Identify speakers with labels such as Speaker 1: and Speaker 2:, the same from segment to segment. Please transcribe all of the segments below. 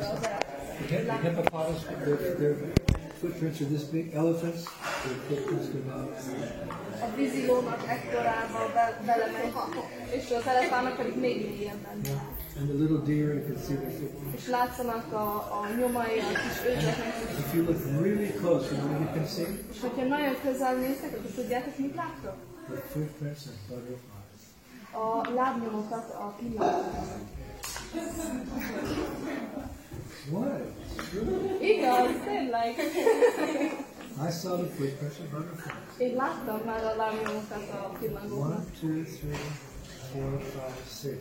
Speaker 1: The hip- the hippopotamus, their, their footprints are this big. Elephants, their footprints are about
Speaker 2: A vízilónak ekkorába be, belemegy, és az elefának pedig még mélyebben.
Speaker 1: And the little deer, you can see their footprints.
Speaker 2: És látszanak a, a nyomai a kis őzeknek.
Speaker 1: If you look really close, you know what you can see?
Speaker 2: És hogyha nagyon közel néztek, akkor tudjátok, mit láttok?
Speaker 1: The footprints of butterflies.
Speaker 2: A lábnyomokat a pillanatok.
Speaker 1: What? True.
Speaker 2: Igaz, tényleg.
Speaker 1: I saw the footprints of butterflies.
Speaker 2: Én láttam már a lábnyomokat a
Speaker 1: One,
Speaker 2: pillangóknak.
Speaker 1: two, three, four, five, six.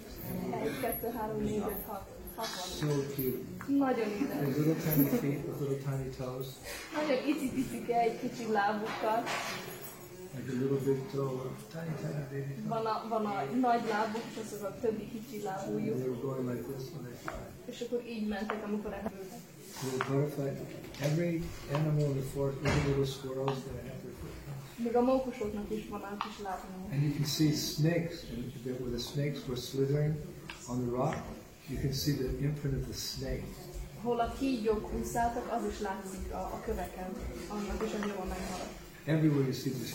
Speaker 2: Egy, kettő, három, négy, öt, hat. Hat
Speaker 1: So cute.
Speaker 2: Nagyon ide.
Speaker 1: Their little tiny feet with little tiny toes,
Speaker 2: Nagyon icipicike egy kicsi lábukkal.
Speaker 1: like a little big toe, a tiny, tiny baby toe.
Speaker 2: Van a, van a nagy lábuk, és azok a többi kicsi
Speaker 1: And they were going like this when they fly.
Speaker 2: És akkor így mentek, amikor repültek.
Speaker 1: Every animal in the forest, even little squirrels, they have their footprints.
Speaker 2: Még a mókusoknak is van kis lábnyomuk.
Speaker 1: And you can see snakes, and where the snakes were slithering on the rock, you can see the imprint of the snake.
Speaker 2: Hol a kígyók úszáltak, az is látszik a, a köveken. Annak is a nyoma megmaradt.
Speaker 1: Everywhere you see these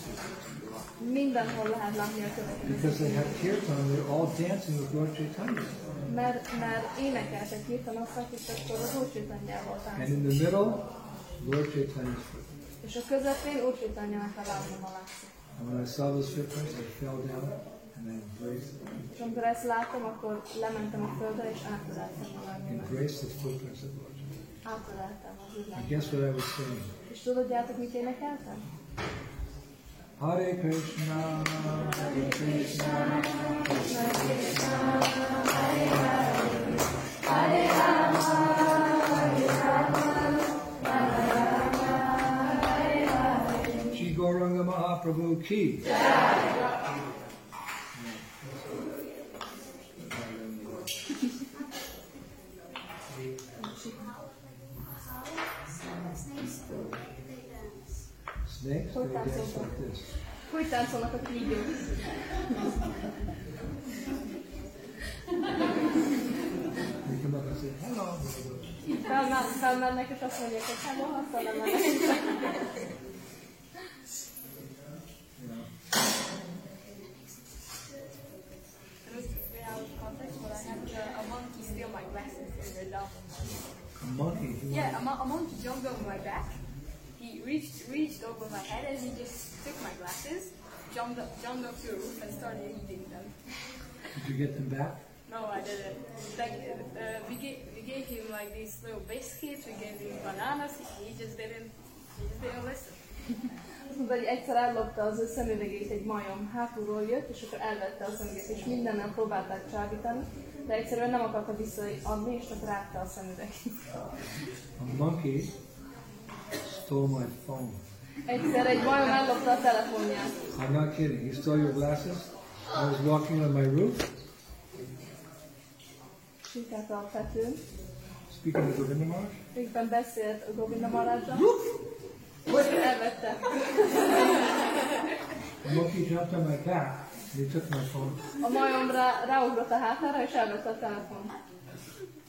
Speaker 1: rock.
Speaker 2: Mindenhol lehet látni a köveken.
Speaker 1: Because they have kirtan, they're all dancing with Lord Chaitanya.
Speaker 2: Mert, mert énekeltek kirtanoszak, és akkor az Úrcsitanyjával
Speaker 1: And
Speaker 2: táncol.
Speaker 1: in the middle, Lord footprints.
Speaker 2: És a közepén a lábnyoma látszik.
Speaker 1: And when I saw those footprints, I fell down and I embraced them.
Speaker 2: És amikor ezt láttam, akkor lementem a földre, és átöleltem a lábnyomat.
Speaker 1: Embraced the footprints of Lord Chaitanya.
Speaker 2: Átöleltem az ő
Speaker 1: And guess what I was saying?
Speaker 2: És tudjátok, mit énekeltem?
Speaker 1: Hare Krishna, Hare Krishna, Krishna
Speaker 2: Krishna, Hare Hare,
Speaker 3: Hare Rama, Hare Rama, Rama Rama, Hare Hare. Sri Gauranga Mahaprabhu ki. Jai. Coitado, Coitado, on the sama
Speaker 1: haastana. Monkey?
Speaker 3: Yeah, a, mo a monkey jumped on my back. He reached over my head and he just took my glasses, jumped up, jumped up to the roof and started eating them.
Speaker 1: Did you get them back?
Speaker 3: No, I didn't. Like uh, we gave we gave him like these little biscuits. We gave him bananas. He just didn't. He just didn't listen.
Speaker 2: Azt mondta, hogy egyszer ellopta az ő szemüvegét egy majom, hátulról jött, és akkor elvette a szemüvegét, és mindennel próbálták csábítani, de egyszerűen nem akarta visszaadni, és akkor rágta a szemüvegét.
Speaker 1: A monkey stole my phone.
Speaker 2: Egyszer egy majom ellopta a telefonját.
Speaker 1: I'm not kidding. He stole your glasses. I was walking on my roof,
Speaker 2: Sikert a tetőn,
Speaker 1: speaking to Govinda Maharaj.
Speaker 2: éppen beszélt a Govinda Maharajra, és elvette.
Speaker 1: The monkey jumped on my back and he took my phone.
Speaker 2: A majom rá, ráugrott a hátára, és elvette a telefon.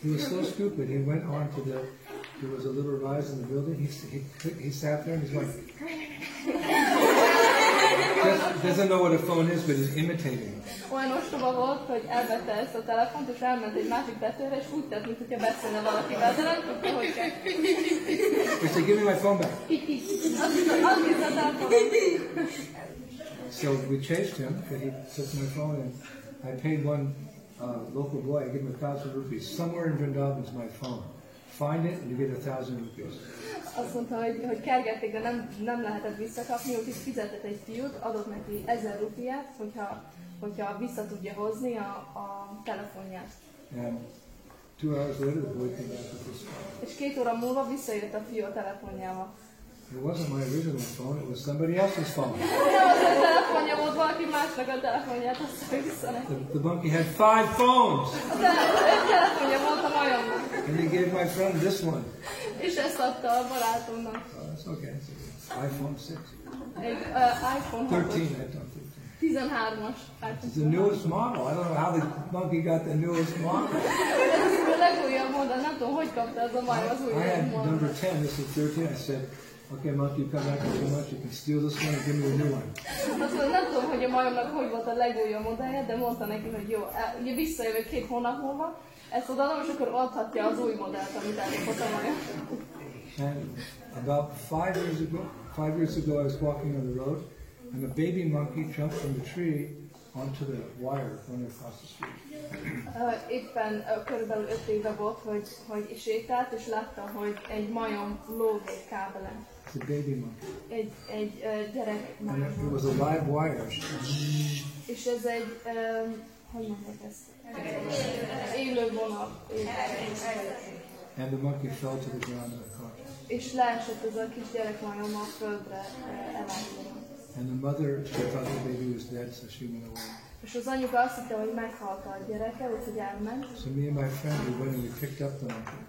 Speaker 1: He was so stupid. He went on to the. There was a little rise in the building. He he, he sat there and he's like, Just, doesn't know what a phone is, but he's imitating.
Speaker 2: Olyan ostoba volt, hogy elvette ezt a telefont, és elment egy másik tetőre, és úgy tett, mintha beszélne valakivel, de nem tudta, hogy kell.
Speaker 1: He said, "Give me my phone back."
Speaker 2: Így, így. Azt hiszem, azt hiszem, telefonon.
Speaker 1: So we chased him, but he took my phone, and I paid one uh, local boy. I gave him a thousand rupees. Somewhere in Vrindavan is my phone. Find it, and you get a thousand rupees.
Speaker 2: Azt mondta, hogy, hogy kergették, de nem, nem lehetett visszakapni, úgyhogy fizetett egy fiút, adott neki ezer rupiát, hogyha, hogyha vissza tudja hozni a, a telefonját.
Speaker 1: And two hours later, the boy came back with his phone.
Speaker 2: És két óra múlva visszajött a fiú a telefonjával.
Speaker 1: It wasn't my original phone; it was somebody else's phone.
Speaker 2: Nem az ő telefonja volt, valaki másnak a telefonját, azt.
Speaker 1: The, the monkey had five phones,
Speaker 2: A telefonja volt a majomnak,
Speaker 1: and he gave my friend this one.
Speaker 2: és ezt adta a barátomnak.
Speaker 1: Oh, that's okay. It's okay. iPhone 6.
Speaker 2: Egy uh, iPhone
Speaker 1: 13,
Speaker 2: 6
Speaker 1: iPhone 13.
Speaker 2: 13-as
Speaker 1: It's the newest model. I don't know how the monkey got the newest model.
Speaker 2: Ez a legújabb modell, nem tudom, hogy hogy kapta ez a majom az új
Speaker 1: I had number 10, this is 13. I said, okay, you come back two months, you can steal this one and give me a new one.
Speaker 2: Azt mondom, nem tudom, hogy a majomnak hogy volt a legújabb modellje, de mondta neki, hogy jó, el- ugye visszajövök két hónap múlva, ezt odaadom, és akkor adhatja az új modellt, amit ellopott a majom.
Speaker 1: And about five years ago, five years ago, I was walking on the road, and a baby monkey jumped from the tree onto the wire going across the street.
Speaker 2: Éppen ö, körülbelül öt éve volt, hogy, hogy sétált, és látta, hogy egy majom lóg egy kábelen.
Speaker 1: A baby monkey.
Speaker 2: Egy, egy ö, gyerek
Speaker 1: And it was a live wire.
Speaker 2: És ez egy, ö, hogy mondják ezt? Élő vonal.
Speaker 1: And the monkey fell to the ground unconscious.
Speaker 2: És leesett ez a kis gyerek majom a földre elájulva.
Speaker 1: And the mother, she thought the baby was dead, so she went away.
Speaker 2: És az anyuka azt hitte, hogy meghalt a gyereke, úgyhogy elment.
Speaker 1: So me and my friend, we went and we picked up the monkey.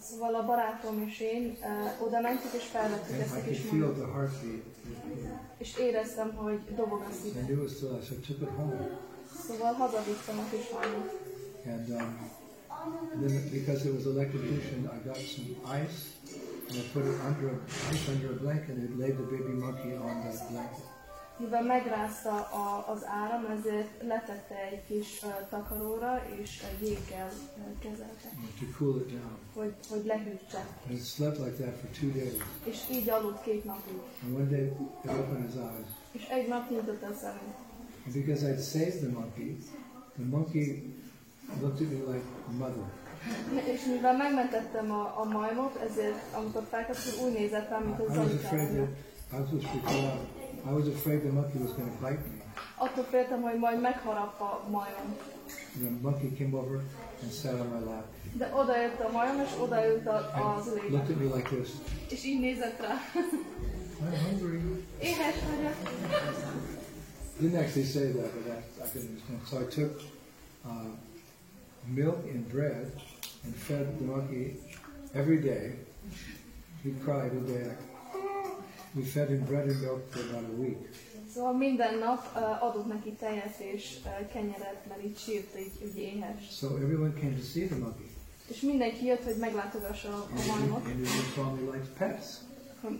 Speaker 2: Szóval a barátom és én uh, oda mentük és felvettük ezt a kis. És éreztem, hogy dobog a
Speaker 1: I
Speaker 2: szívem. Szóval hazavittem a kis majomot.
Speaker 1: And um, then, because it was electrocution, I got some ice and I put it under a, ice under a blanket and it laid the baby monkey on that blanket.
Speaker 2: Mivel megrázta a, az áram, ezért letette egy kis uh, takaróra, és a jéggel uh, kezelte,
Speaker 1: to cool it down.
Speaker 2: hogy, hogy lehűtse.
Speaker 1: And it slept like that for two days.
Speaker 2: És így aludt két napig.
Speaker 1: And one day it opened its eyes.
Speaker 2: És egy nap nyitotta a szemét.
Speaker 1: And because I'd saved the monkey, the monkey looked at me like mother.
Speaker 2: És mivel megmentettem a, a majmot, ezért amikor felkapcsolt, úgy nézett rám, mint
Speaker 1: I
Speaker 2: az
Speaker 1: was afraid that I was afraid, I was afraid the monkey was going to bite me.
Speaker 2: Attól féltem, hogy majd megharap a majom.
Speaker 1: And the monkey came over and sat on my lap
Speaker 2: De odaért a majom, és odaült az
Speaker 1: and looked at me like this.
Speaker 2: És így nézett rá.
Speaker 1: I'm hungry.
Speaker 2: Éhes vagyok.
Speaker 1: Didn't actually say that, but I, I could understand. So I took uh, milk and bread and fed the monkey every day. He'd cry every day. We fed him bread and milk for about a week.
Speaker 2: Szóval minden nap uh, adott neki tejet és uh, kenyeret, mert így sírt, így, így éhes.
Speaker 1: So everyone came to see the monkey.
Speaker 2: És mindenki jött, hogy meglátogassa a
Speaker 1: And
Speaker 2: majmot,
Speaker 1: Indian family likes pets.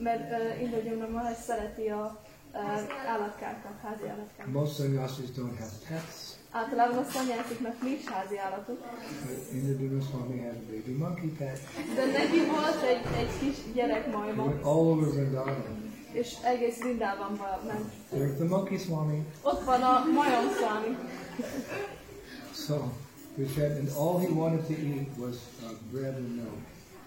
Speaker 2: mert uh, Indogyomra Maharaj szereti a uh, állatkákat, házi állatkákat.
Speaker 1: Most sannyasis don't have pets.
Speaker 2: Általában a szanyásziknak nincs házi állatuk,
Speaker 1: But Indian Swami had a baby monkey pet.
Speaker 2: de neki volt egy, egy kis gyerek majma,
Speaker 1: all over Vrindavan.
Speaker 2: és egész Rindában ment.
Speaker 1: There's the monkey Swami.
Speaker 2: Ott van a majom szvámi.
Speaker 1: So fed, and all he wanted to eat was uh, bread and milk.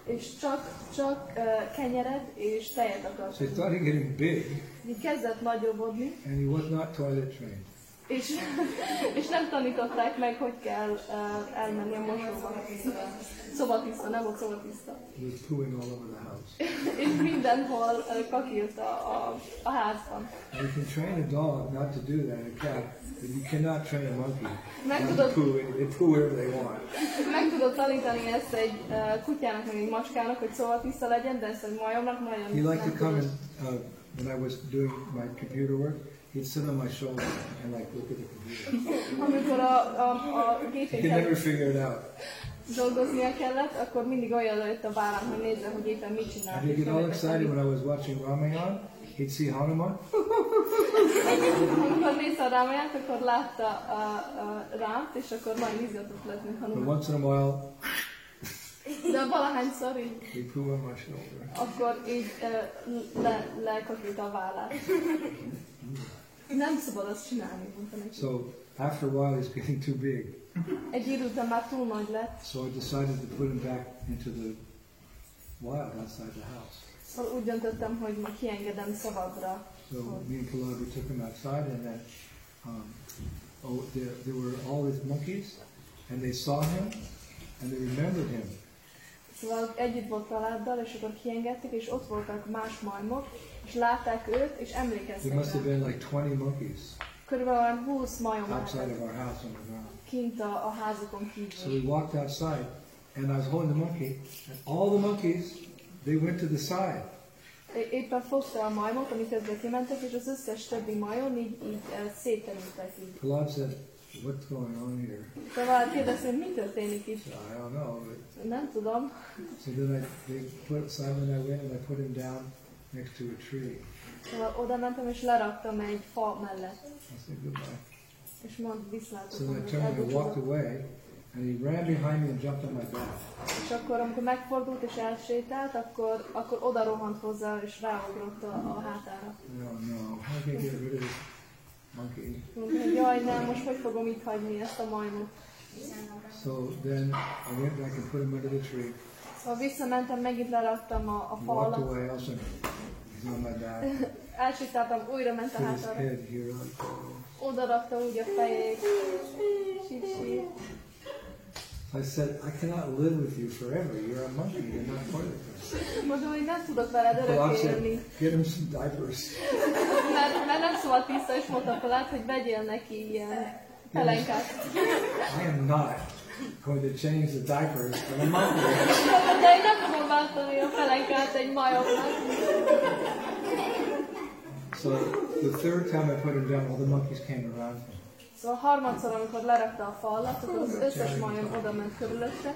Speaker 2: és csak, csak uh, kenyeret és tejet akart.
Speaker 1: So he started getting big,
Speaker 2: Így kezdett nagyobbodni,
Speaker 1: and he was not toilet trained.
Speaker 2: És, és nem tanították meg, hogy kell uh, elmenni a mosóba. Szobatiszta, nem volt szobatiszta. És mindenhol uh, kakilt a, a, a házban.
Speaker 1: You can train a dog not to do that, a cat, but you cannot train a monkey
Speaker 2: Meg tudod,
Speaker 1: poo. They poo wherever they want.
Speaker 2: meg tudod tanítani ezt egy uh, kutyának, meg egy macskának, hogy szobatiszta legyen, de ezt egy majomnak nagyon
Speaker 1: He liked to come and, uh, when I was doing my computer work, he'd sit on my shoulder and like look at the computer.
Speaker 2: Amikor a, a, a
Speaker 1: He could never figure it out.
Speaker 2: dolgoznia kellett, akkor mindig olyan a vállán, hogy nézze, hogy éppen mit csinál.
Speaker 1: And he'd get all excited when I was watching Ramayan. He'd see Hanuman.
Speaker 2: Amikor nézte a rámáját, akkor látta a, a rámt, és akkor majd izgatott lett, mint
Speaker 1: But
Speaker 2: Hanuman.
Speaker 1: once in a while,
Speaker 2: De valahányszor így,
Speaker 1: he'd poo on my shoulder.
Speaker 2: akkor így uh, le, lekakült a vállát. Nem szabad azt csinálni, mondta neki.
Speaker 1: So after a while, he's getting too big.
Speaker 2: Egy idő után már túl nagy lett,
Speaker 1: So I decided to put him back into the wild outside the house.
Speaker 2: szóval úgy döntöttem, hogy ma kiengedem szabadra.
Speaker 1: So me and Kalad, we took him outside, and then um, oh, there, there were all these monkeys, and they saw him, and they remembered him.
Speaker 2: Szóval együtt volt családdal, és akkor kiengedték, és ott voltak más majmok, és látták őt, és
Speaker 1: There
Speaker 2: emlékeztek
Speaker 1: must have
Speaker 2: rá.
Speaker 1: been like 20 monkeys
Speaker 2: Körülbelül olyan 20 majom
Speaker 1: outside of our house on the ground.
Speaker 2: kint a, a házukon
Speaker 1: So
Speaker 2: kívül.
Speaker 1: we walked outside, and I was holding the monkey, and all the monkeys, they went to the side.
Speaker 2: Éppen fogta a majmot, amiközben kimentek, és az összes többi majom így, így uh, szétterültek így.
Speaker 1: Kalad said, what's going on here?
Speaker 2: Szóval kérdeztem, mi történik itt?
Speaker 1: I don't know, but
Speaker 2: Nem tudom.
Speaker 1: So then I, they put, Simon I went and I put him down next to a tree.
Speaker 2: Szóval oda mentem és leraktam egy fa mellett.
Speaker 1: I said goodbye.
Speaker 2: És mond viszlátok.
Speaker 1: So I turned and walked away, and he ran behind me and jumped on my back.
Speaker 2: És akkor, amikor megfordult és elsétált, akkor, akkor oda rohant hozzá és ráugrott a, a hátára.
Speaker 1: No, no, how can I get rid of this monkey?
Speaker 2: Jaj, nem, most hogy fogom itt hagyni ezt a majmot.
Speaker 1: So then I went back and put him under the tree.
Speaker 2: Szóval visszamentem, megint leraktam a, a fa
Speaker 1: walked
Speaker 2: alatt.
Speaker 1: away. Also, he's on my back.
Speaker 2: Elsétáltam, újra ment a
Speaker 1: Put his
Speaker 2: hátára.
Speaker 1: head here. Like,
Speaker 2: Oda rakta úgy a fejét. Sír.
Speaker 1: I said, I cannot live with you forever. You're a monkey. You're not part of us.
Speaker 2: Mondom, hogy nem tudok veled örökké
Speaker 1: said, get him some diapers.
Speaker 2: Mert, mert nem szólt vissza, és mondta Falát, hogy vegyél neki ilyen pelenkát.
Speaker 1: I am not going to change the diapers for a monkey.
Speaker 2: De nem fogom váltani a pelenkát egy majomnak.
Speaker 1: So the third time I put him down, all the monkeys came around him.
Speaker 2: Szóval harmadszor, amikor lerakta a fallat, akkor az összes majom oda ment körülötte.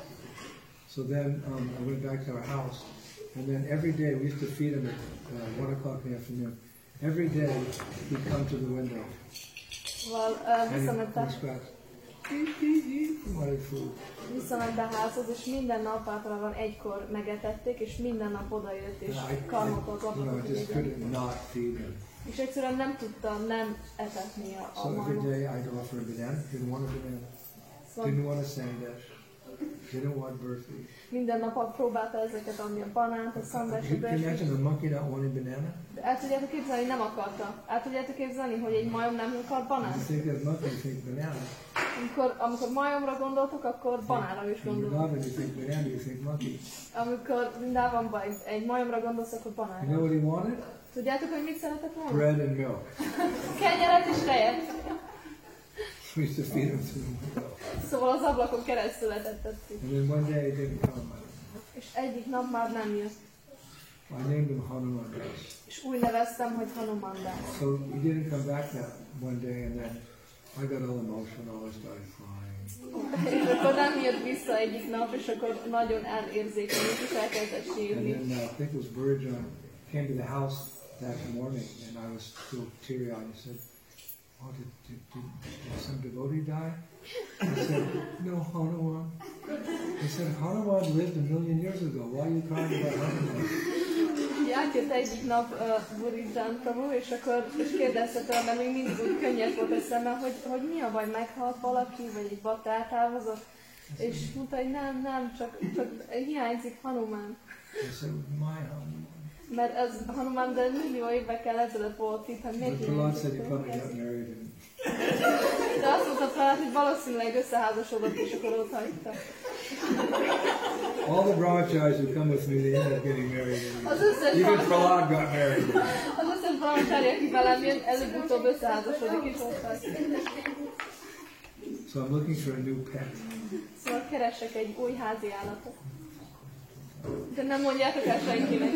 Speaker 1: So then um, I went back to our house, and then every day we used to feed him at uh, one o'clock in the afternoon. Every day he'd come to the window
Speaker 2: Szóval uh,
Speaker 1: and he'd,
Speaker 2: Visszament beházhoz, és minden nap általában egykor megetették, és minden nap odajött, és
Speaker 1: karmokat kapott.
Speaker 2: És egyszerűen nem tudta, nem etetni a, a
Speaker 1: so every day I'd offer a banana, didn't want a banana, didn't want a sandwich, didn't want birthdays
Speaker 2: minden nap próbálta ezeket adni, a banánt, a szandás, a
Speaker 1: You can imagine a monkey not wanting banana?
Speaker 2: El tudjátok képzelni, nem akarta. El tudjátok képzelni, hogy egy majom nem akar
Speaker 1: You
Speaker 2: banánt?
Speaker 1: think that monkey think banana.
Speaker 2: Amikor, amikor majomra gondoltok, akkor banára is
Speaker 1: When
Speaker 2: gondolok.
Speaker 1: loving, you think banana, you think monkey.
Speaker 2: Amikor baj, egy majomra gondolsz, akkor
Speaker 1: You know what he wanted?
Speaker 2: Tudjátok, hogy mit szeretett volna?
Speaker 1: Bread and milk.
Speaker 2: Kenyeret és tejet.
Speaker 1: Window.
Speaker 2: Szóval az ablakon keresztül etettettük.
Speaker 1: And then one day he didn't come.
Speaker 2: És egyik nap már nem jött.
Speaker 1: I named him Hanuman.
Speaker 2: És úgy neveztem, hogy Hanumandás.
Speaker 1: So he didn't come back that one day, and then I got all emotional. I started crying.
Speaker 2: És akkor nem jött vissza egyik nap, és akkor nagyon elérzékenyült, és elkezdett
Speaker 1: And
Speaker 2: sírni.
Speaker 1: then uh, I think it was Burjan came to the house that morning, and I was still teary-eyed. He said, "Oh, did, did, did, did some devotee die?" I said, "No, Hanuman." He said, "Hanuman lived a million years ago. Why are you crying about Hanuman?"
Speaker 2: Átjött egyik nap uh, Burizsán Prabhu, és akkor és kérdezte tőlem, mert még mindig úgy könnyed volt a szemem, hogy, hogy mi a baj, meghalt valaki, vagy egy bakta eltávozott. És mondta, hogy nem, nem, csak, csak hiányzik Hanuman.
Speaker 1: I said, "My Hanuman."
Speaker 2: Mert ez Hanuman, de millió évekkel ezelőtt volt itt, hát
Speaker 1: and
Speaker 2: De azt mondta Prahlad, hogy valószínűleg összeházasodott, és akkor ott hagyta.
Speaker 1: all the brahmacharis who come with me, they end up getting married.
Speaker 2: Az összes
Speaker 1: Even Prahlad got married.
Speaker 2: az összes brahmachari, aki velem jön, előbb-utóbb összeházasodik, és ott.
Speaker 1: So I'm looking for a new pet.
Speaker 2: Szóval keresek egy új házi állatot. De nem mondjátok el senkinek.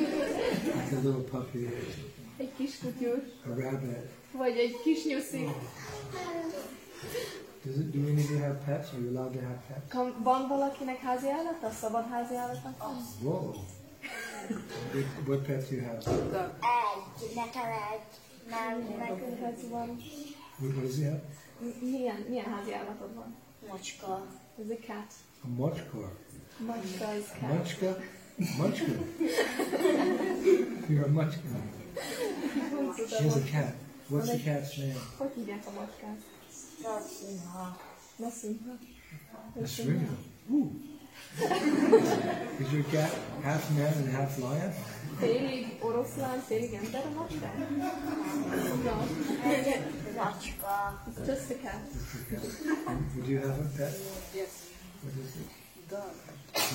Speaker 1: A little puppy,
Speaker 2: Egy kis kutyus,
Speaker 1: a rabbit.
Speaker 2: vagy egy kis nyuszi.
Speaker 1: Does it, do we need to have pets? Are you allowed to have pets?
Speaker 2: Kam- Van valakinek házi állata? Szabad házi állatnak? van?
Speaker 1: Whoa. What, what pets do you have?
Speaker 4: Egy, nekem egy, nem, nekünk
Speaker 2: ez van.
Speaker 1: What, what does he have?
Speaker 2: Milyen, milyen házi állatod van?
Speaker 4: mocska.
Speaker 2: Ez egy cat.
Speaker 1: A mochkor.
Speaker 2: Macska is cat.
Speaker 1: Munchka. You're a munchka. She has a cat. What's the cat's name?
Speaker 2: Hogy hívják a macskát?
Speaker 4: Rossinha.
Speaker 2: Nasszínha.
Speaker 1: That's really Ooh. Is your cat half man and half lion?
Speaker 2: Félig oroszlán, félig ember a macska? Er no,
Speaker 4: Zacska.
Speaker 2: it's just a cat.
Speaker 1: Would you have a pet?
Speaker 5: Yes,
Speaker 1: What is it?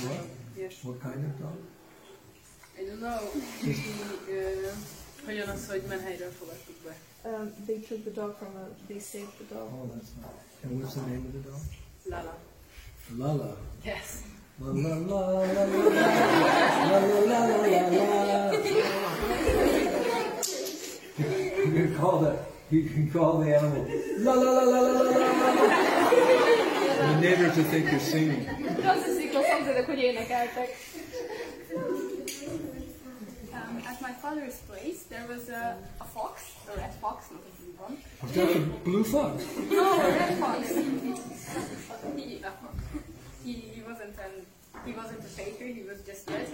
Speaker 5: Dog.
Speaker 1: What?
Speaker 5: Yes.
Speaker 1: What kind of dog?
Speaker 5: I don't know. Ki, ö, hogyan az, hogy menhelyről fogadtuk be?
Speaker 2: Um, they took the dog from a, they saved the dog.
Speaker 1: Oh, that's nice. And what's the name of the dog?
Speaker 5: Lala.
Speaker 1: Lala.
Speaker 5: Yes.
Speaker 1: La la la la la la la la la la la. You can call the you can call the animal la la la la la la la. la. And the neighbors will think you're singing.
Speaker 2: Azt hiszik a szomszédok, hogy énekeltek.
Speaker 3: Um, at my father's place, there was a, a fox, a red fox, not a blue one.
Speaker 1: Was that the blue fox?
Speaker 3: No, a red fox. he, uh, he, he wasn't an, he wasn't a faker. He was just red.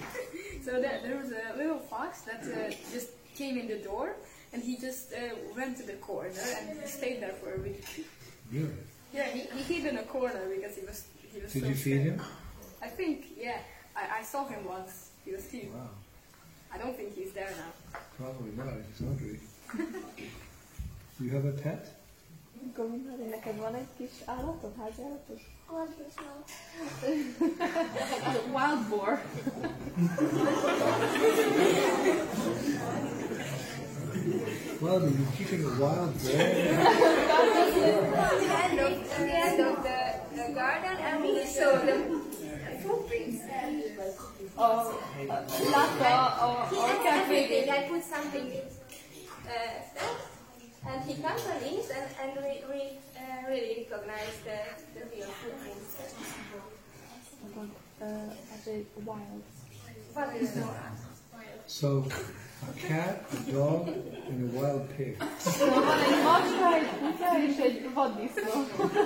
Speaker 3: so there, there was a little fox that uh, just came in the door, and he just uh, went to the corner and stayed there for a week.
Speaker 1: Really?
Speaker 3: Yeah, he, he hid in a corner because he was he was.
Speaker 1: Did
Speaker 3: so
Speaker 1: you feed
Speaker 3: scared.
Speaker 1: him?
Speaker 3: I think yeah. I, I saw him once. He was cute.
Speaker 1: Wow.
Speaker 3: I don't think he's there now.
Speaker 1: Probably not. He's hungry. you have a pet?
Speaker 2: Govinda, neked van egy kis állatod, háziállatod? Wild boar.
Speaker 1: Well, are you keeping a wild boar?
Speaker 4: the end of, the end of the, the garden and we saw the two
Speaker 2: princess.
Speaker 4: Or
Speaker 2: or.
Speaker 4: I put something and he comes and links and, and we, we really recognize the, the real
Speaker 2: two wild.
Speaker 1: So, a cat, a dog, and a wild pig.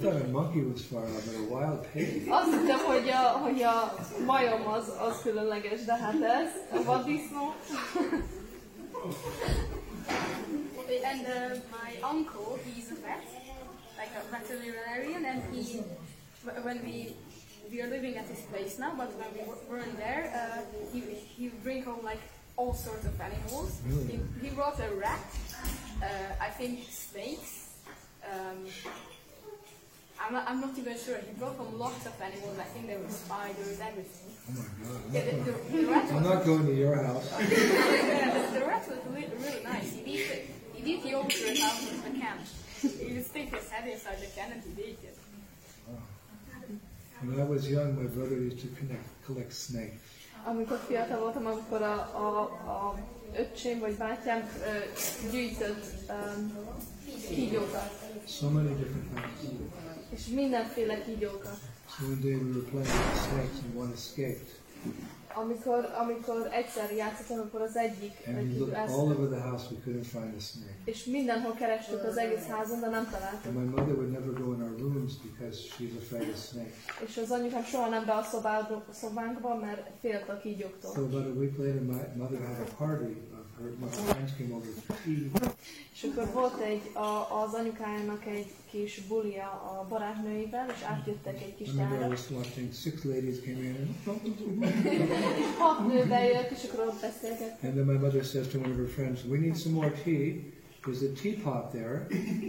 Speaker 1: thought a monkey was far off, but a wild pig.
Speaker 2: Azt hittem, hogy a, hogy a majom az, az különleges, de hát ez, a vaddisznó.
Speaker 3: And uh, my uncle, he's a vet, like a veterinarian, and he, wh- when we we are living at his place now, but when we w- weren't there, uh, he he would bring home like all sorts of animals. He, he brought a rat, uh, I think snakes. Um, I'm not, I'm not even sure. He brought home lots of animals. I think there were spiders, everything.
Speaker 1: Oh my God.
Speaker 3: Yeah, the, the, the rat
Speaker 1: I'm
Speaker 3: was
Speaker 1: not going to your house.
Speaker 3: yeah, the, the rat was really, really nice. He'd eat, it, he'd eat yogurt out of the can. He would stick his head inside the can and he'd eat it.
Speaker 1: When I was young, my brother used to connect, collect snakes.
Speaker 2: Amikor fiatal voltam, akkor a, a, a öcsém vagy bátyám ö, gyűjtött um, kígyókat.
Speaker 1: So many different kinds.
Speaker 2: És mindenféle kígyókat.
Speaker 1: So one day we were playing with snakes and one escaped.
Speaker 2: Amikor, amikor egyszer játszottam, akkor az egyik, ezt,
Speaker 1: all over the house, we couldn't find a snake.
Speaker 2: és mindenhol kerestük az egész házon, de nem találtuk.
Speaker 1: And my mother would never go in our rooms because she's afraid of snakes.
Speaker 2: És az anyukám soha nem be a szobánkba, mert félt a kígyóktól.
Speaker 1: So about a week later, my mother had a party. Of her, my friends came over for tea.
Speaker 2: És akkor volt egy, a, az anyukájának egy kis bulia a barátnőivel, és átjöttek egy kis
Speaker 1: I remember I was watching, six ladies came in.
Speaker 2: És hat nő bejött, és akkor ott beszélgettek.
Speaker 1: And then my mother says to one of her friends, we need some more tea. There's a teapot there.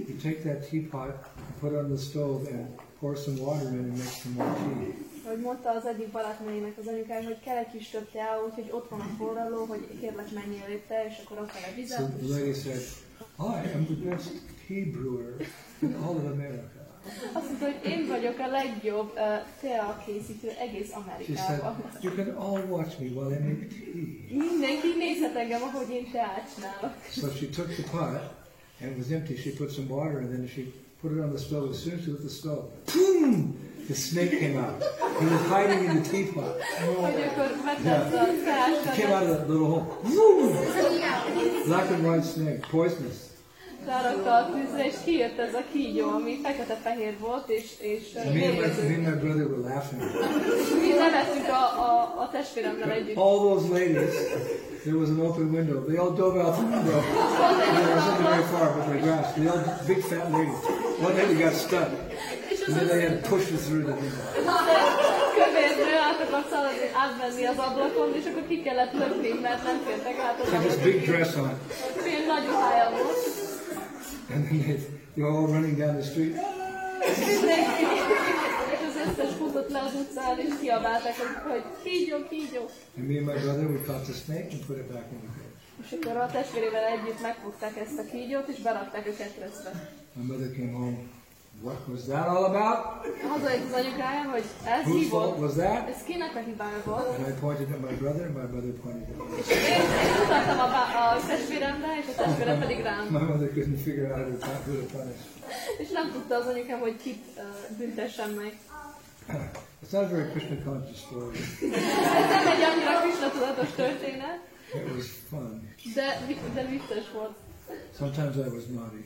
Speaker 1: You take that teapot, put it on the stove, and pour some water in and make some more tea.
Speaker 2: Hogy mondta az egyik barátnőjének az anyukája, hogy kell egy kis több tea, úgyhogy ott van a forraló, hogy kérlek menjél éppen, és akkor ott
Speaker 1: So
Speaker 2: vizet.
Speaker 1: the lady said, I am the best tea brewer in all of America.
Speaker 2: Azt mondta, hogy én vagyok a legjobb uh, tea készítő egész
Speaker 1: She said,
Speaker 2: Amerikában.
Speaker 1: you can all watch me while I make tea.
Speaker 2: Mindenki nézhet engem, ahogy én teát csinálok.
Speaker 1: So she took the pot, and it was empty. She put some water, and then she put it on the stove. As soon as she lit the stove, boom! The snake came out. He was hiding in the teapot.
Speaker 2: Hogy akkor vetett a teát,
Speaker 1: He came out of that little hole. Boom! Black and white snake, poisonous.
Speaker 2: rárakta a tűzre, és kijött ez a kígyó, ami fekete-fehér volt, és, és
Speaker 1: And me and, my, me and my brother were laughing.
Speaker 2: Mi nevettünk a, a, a testvéremmel együtt.
Speaker 1: All those ladies, there was an open window. They all dove out the window. It wasn't very far, but they grasped. They all big fat ladies. One lady got stuck,
Speaker 2: És
Speaker 1: and then they had to push her through the
Speaker 2: kövérnő át akart szaladni, átmenni az ablakon, és akkor ki kellett lökni, mert nem fértek át az ablakon.
Speaker 1: big dress on,
Speaker 2: Fél nagy ruhája volt.
Speaker 1: and then they, were all running down the street.
Speaker 2: És az összes futott le az utcán, és kiabálták, hogy kígyó, kígyó.
Speaker 1: And me and my brother, we caught the snake and put it back in the cage.
Speaker 2: És akkor a testvérével együtt megfogták ezt a kígyót, és berakták a ketrecbe.
Speaker 1: My mother came home. What was that all about?
Speaker 2: Hazajött az anyukája, hogy ez mi
Speaker 1: Whose fault
Speaker 2: volt?
Speaker 1: was that?
Speaker 2: Ez kinek a hibája volt?
Speaker 1: And I pointed at my brother, and my brother pointed at me.
Speaker 2: És én, én mutattam a, bá- a testvéremre, és a testvérem pedig rám.
Speaker 1: My mother couldn't figure out how to, who to punish.
Speaker 2: És nem tudta az anyukám, hogy kit uh, meg.
Speaker 1: It's not a very Krishna conscious story.
Speaker 2: Ez nem egy annyira Krishna tudatos történet,
Speaker 1: It was fun.
Speaker 2: de, de vicces volt.
Speaker 1: Sometimes I was naughty,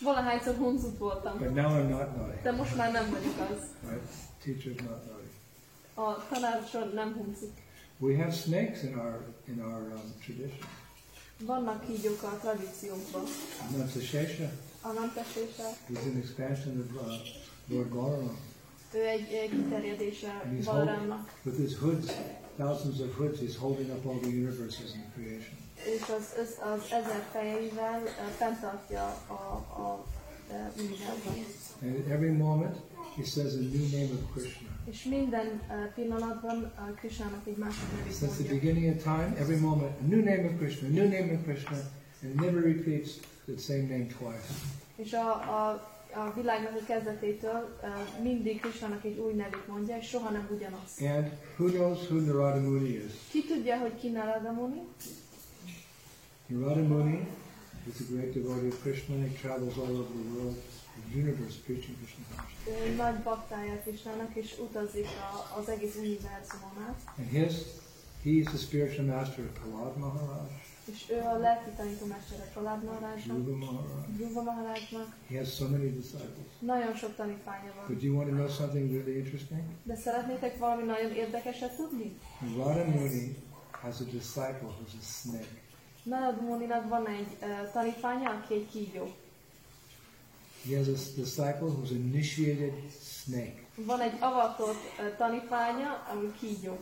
Speaker 2: Valahányszor huncut voltam,
Speaker 1: but now I'm not naughty.
Speaker 2: de most már nem vagyok az.
Speaker 1: Right? Teacher's not naughty.
Speaker 2: A tanácson nem huncut.
Speaker 1: We have snakes in our in our um, tradition.
Speaker 2: Vannak kígyók a tradíciónkban. A namtesése,
Speaker 1: is an expansion of uh, Lord Gauranga.
Speaker 2: ő egy, egy kiterjedése
Speaker 1: He's
Speaker 2: Balrámnak.
Speaker 1: With his hoods, thousands of hoods, he's holding up all the universes in creation.
Speaker 2: és az, az, az ezer fejeivel uh, fenntartja a, a, a.
Speaker 1: And at every moment, he says a new name of Krishna.
Speaker 2: És minden pillanatban Krishnának egy másik nevét
Speaker 1: Since the beginning of time, every moment, a new name of Krishna, a new name of Krishna, and never repeats the same name twice.
Speaker 2: És a, a, a világnak a kezdetétől uh, mindig Krishnának egy új nevét mondja, és soha nem ugyanaz.
Speaker 1: And who knows who Narada Muni is?
Speaker 2: Ki tudja, hogy ki Narada Muni?
Speaker 1: Narada Muni is a great devotee of Krishna. He travels all over the world, the universe, preaching Krishna consciousness.
Speaker 2: Nagy baktája Krishnának, és utazik a, az egész univerzumon át.
Speaker 1: And his, he is the spiritual master of Prahlad Maharaj,
Speaker 2: És ő a lelki tanítómestere Pralád Maharajnak.
Speaker 1: He has so many disciples.
Speaker 2: Nagyon sok tanítványa van.
Speaker 1: But do you want to know something really interesting?
Speaker 2: De szeretnétek valami nagyon érdekeset tudni?
Speaker 1: Narada Muni has a disciple who's a snake.
Speaker 2: Narad Muninak van egy uh, tanítványa, aki egy kígyó.
Speaker 1: He has a disciple who's an initiated snake.
Speaker 2: Van egy avatott uh, tanítványa, ami kígyó.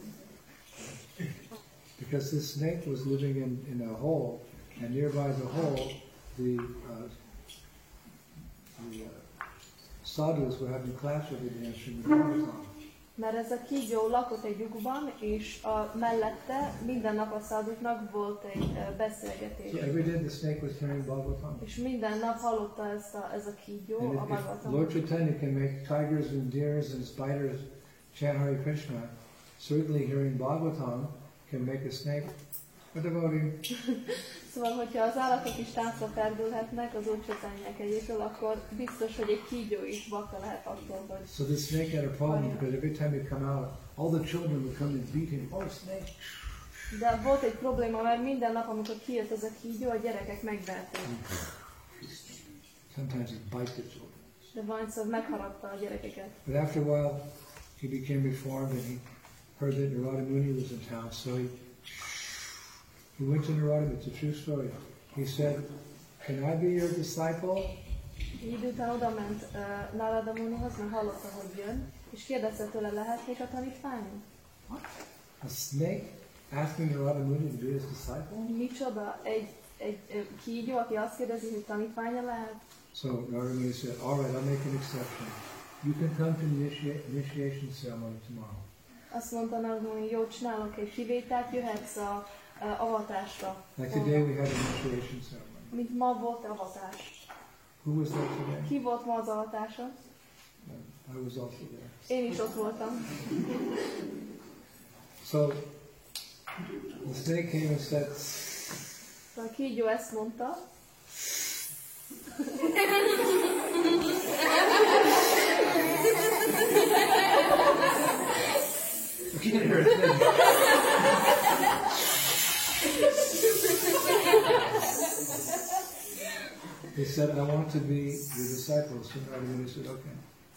Speaker 1: Because this snake was living in, in a hole, and nearby the hole, the, uh, the uh, sadhus were having class every day on Srimad Bhagavatam.
Speaker 2: Mert ez a kígyó lakott egy lyukban, és a mellette minden nap a száduknak volt egy uh,
Speaker 1: So
Speaker 2: beszélgetés.
Speaker 1: every day the snake was hearing Bhagavatam.
Speaker 2: És minden nap hallotta ezt a, ez a kígyó
Speaker 1: And
Speaker 2: a
Speaker 1: if Lord Chaitanya can make tigers and deers and spiders chant Hare Krishna, certainly hearing Bhagavatam can make a snake a devotee.
Speaker 2: Szóval, hogyha az állatok is táncra perdülhetnek az úrcsatányák egyétől, akkor biztos, hogy egy kígyó is bakta lehet attól, hogy
Speaker 1: So the snake had a problem because every time he come out, all the children would come and beat him. Oh, snake!
Speaker 2: De volt egy probléma, mert minden nap, amikor kijött ez a kígyó, a gyerekek megverték.
Speaker 1: Sometimes he bite the children.
Speaker 2: De valamiszor megharapta a gyerekeket.
Speaker 1: But after a while, he became reformed and he heard that Narada Muni was in town. So he, he went to Narada, it's a true story. He said, Can I be your disciple?
Speaker 2: Egy idő után oda ment uh, Narada Munihoz, mert hallotta, hogy jön, és kérdezte tőle, lehetnék a tanítványom?
Speaker 1: A snake asking Narada Muni to be his disciple?
Speaker 2: Micsoda? Egy, egy ö, kígyó, aki azt kérdezi, hogy tanítványa lehet?
Speaker 1: So Narada Muni said, All right, I'll make an exception. You can come to the initiation ceremony tomorrow.
Speaker 2: Azt mondta Narada Muni, jó, csinálok egy kivételt, jöhetsz a, a avatásra.
Speaker 1: Like today we had an initiation ceremony.
Speaker 2: Mint ma volt avatás.
Speaker 1: Who was there today?
Speaker 2: Ki volt ma az avatáson?
Speaker 1: I was also there.
Speaker 2: Én is ott voltam.
Speaker 1: So the snake came and said,
Speaker 2: a kígyó ezt mondta,
Speaker 1: You can hear it then. He said, I want to be your disciples. So Narada Muni said, okay.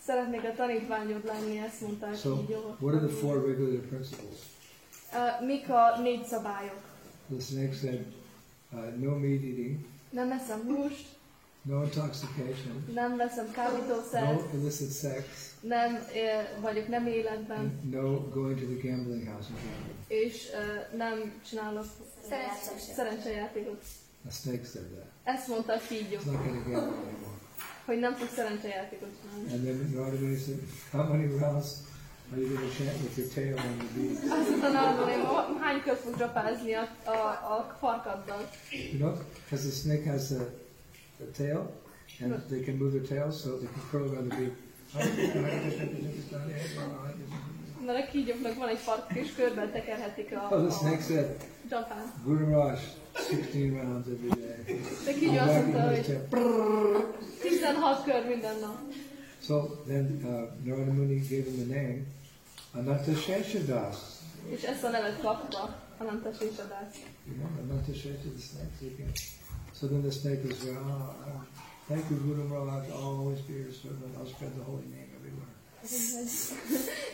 Speaker 2: szeretnék a tanítványod lenni, ezt mondta a
Speaker 1: So
Speaker 2: kígyó.
Speaker 1: what are the four regular principles?
Speaker 2: Uh, mik a négy szabályok?
Speaker 1: The snake said, uh, no meat eating,
Speaker 2: Nem eszem húst,
Speaker 1: no intoxication,
Speaker 2: nem veszem kábítószert,
Speaker 1: no illicit sex,
Speaker 2: nem uh, vagyok nem életben,
Speaker 1: and no going to the gambling house and gambling.
Speaker 2: és uh, nem csinálok szerencsejátékot.
Speaker 1: A snake said that.
Speaker 2: Ezt mondta a kígyó,
Speaker 1: It's not going to gamble anymore.
Speaker 2: hogy nem fog szerencsejátékot csinálni.
Speaker 1: And then Narada Muni said, how many rounds are you going to chant with your tail on the beat?
Speaker 2: Azt mondta "Ma- hány kört fog drapázni a, a, a farkaddal?
Speaker 1: You know, because the snake has a, a tail, and they can move their tails so they can curl around the beat.
Speaker 2: Mert a kígyóknak van egy fark, és körben tekerhetik a,
Speaker 1: Oh, the snake said. Guru Raj, 16 rounds every day.
Speaker 2: De kígyó azt
Speaker 1: Wagging
Speaker 2: mondta,
Speaker 1: his
Speaker 2: hogy
Speaker 1: tail.
Speaker 2: 16 kör minden nap.
Speaker 1: So then uh, Narada Muni gave him the name Ananta Sheshadas.
Speaker 2: És ezt a nevet kapta, Ananta Sésadás.
Speaker 1: You know, Ananta Shesha, the snake. So, you can, so then the snake is there. Oh, thank you, Guru Maharaj. I'll always be your servant. I'll spread the holy name everywhere.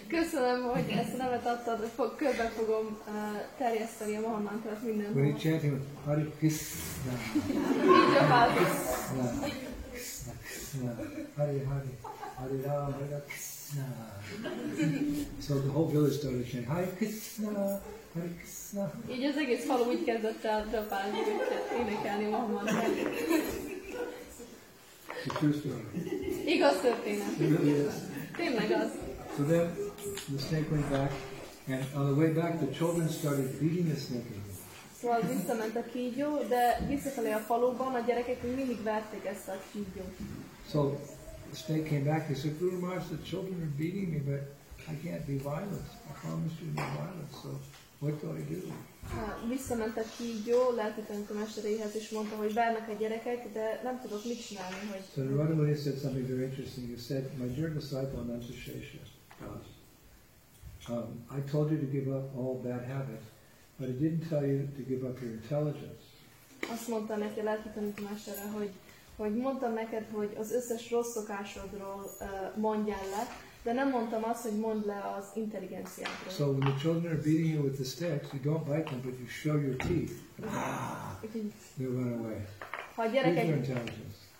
Speaker 2: Köszönöm, hogy ezt nevet adtad, fog, körbe fogom uh, terjeszteni a Mahamantrat
Speaker 1: When he
Speaker 2: mindenhol.
Speaker 1: chanting, Hare Krishna,
Speaker 2: Így a
Speaker 1: Krishna, Krishna, Hare Hare, Hare Ram, Hare Krishna. So the whole village started chanting, Hare Krishna.
Speaker 2: Így az egész falu úgy kezdett el drapálni, hogy énekelni Mahamantrat.
Speaker 1: It's a true story.
Speaker 2: Igaz történet.
Speaker 1: It really is.
Speaker 2: Tényleg az.
Speaker 1: So then the snake went back, and on the way back, the children started beating the snake again.
Speaker 2: Szóval visszament a kígyó, de visszafelé a faluban a gyerekek még mindig verték ezt a kígyót.
Speaker 1: So the snake came back. He said, Guru Maharaj, the children are beating me, but I can't be violent. I promised you to be violent. So what do I do?
Speaker 2: Visszament a kígyó lelki tanítómesteréhez, és mondta, hogy vernek a gyerekek, de nem tudok mit csinálni, hogy
Speaker 1: So Narada Muni said something very interesting. He said, My dear disciple Ananta Shesha, um, I told you to give up all bad habits, but I didn't tell you to give up your intelligence.
Speaker 2: azt mondta neki a lelki tanítómestere, hogy, hogy mondtam neked, hogy az összes rossz szokásodról uh, mondjál le, de nem mondtam azt, hogy mondd le az intelligenciádról.
Speaker 1: So when the children are beating you with the sticks, you don't bite them, but you show your teeth.
Speaker 2: Úgyhogy,
Speaker 1: They run away.
Speaker 2: ha a gyerekek,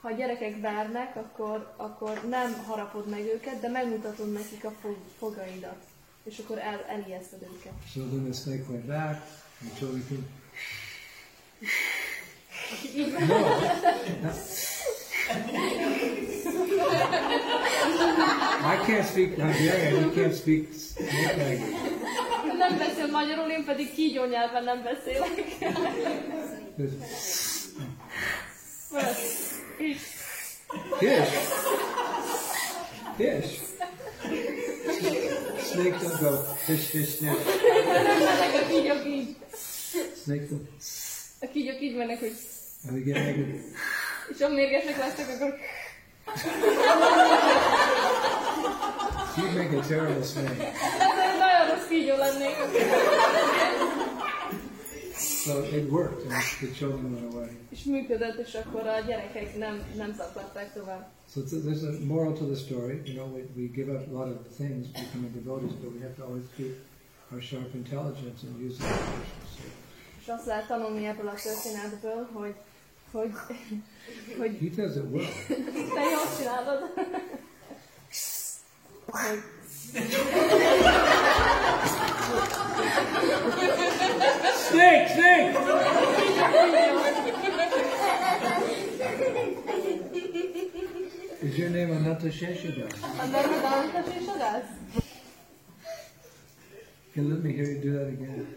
Speaker 2: ha a gyerekek vernek, akkor, akkor nem harapod meg őket, de megmutatod nekik a fog, fogaidat. És akkor el, elijeszted őket.
Speaker 1: So then the snake went back, and the children came. No. I can't speak Hungarian, you can't speak snake language.
Speaker 2: Nem beszél magyarul, én pedig kígyó nyelven nem beszélek.
Speaker 1: Fish. Fish. Snake don't go fish, fish,
Speaker 2: mennek a kígyók így.
Speaker 1: Snake don't.
Speaker 2: A kígyók így mennek, hogy
Speaker 1: And they get
Speaker 2: és ha mérgesek lesznek, akkor
Speaker 1: You'd make a terrible snake.
Speaker 2: ez nagyon rossz kígyó lennék.
Speaker 1: So it worked, and the children went away.
Speaker 2: És működött, és akkor a gyerekek nem, nem zaklatták tovább.
Speaker 1: So there's a moral to the story. You know, we, we give up a lot of things becoming devotees, but we have to always keep our sharp intelligence and use it. So
Speaker 2: És azt lehet tanulni ebből a történetből, hogy, hogy, hogy
Speaker 1: he does it well.
Speaker 2: te jól csinálod. Hogy
Speaker 1: Snake, snake! Is your name Ananta Sheshadas?
Speaker 2: a neved Antas és Adász?
Speaker 1: Can you let me hear you do that again?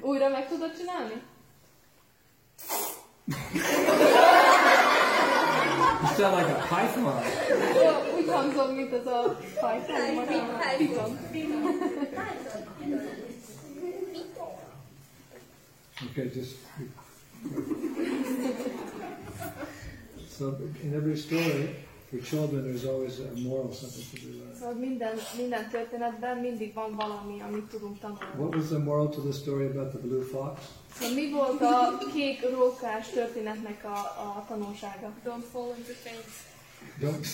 Speaker 2: Újra meg tudod csinálni?
Speaker 1: You sound like a python.
Speaker 2: We can't python mit so Python. Python.
Speaker 1: Okay, just. So in every story. For children, there's always a moral, something to be learned.
Speaker 2: Szóval minden, minden történetben mindig van valami, amit tudunk tanulni.
Speaker 1: What was the moral to the story about the blue fox?
Speaker 2: Szóval mi volt a kék rókás történetnek a, a tanulsága?
Speaker 3: Don't fall into pain.
Speaker 1: Don't.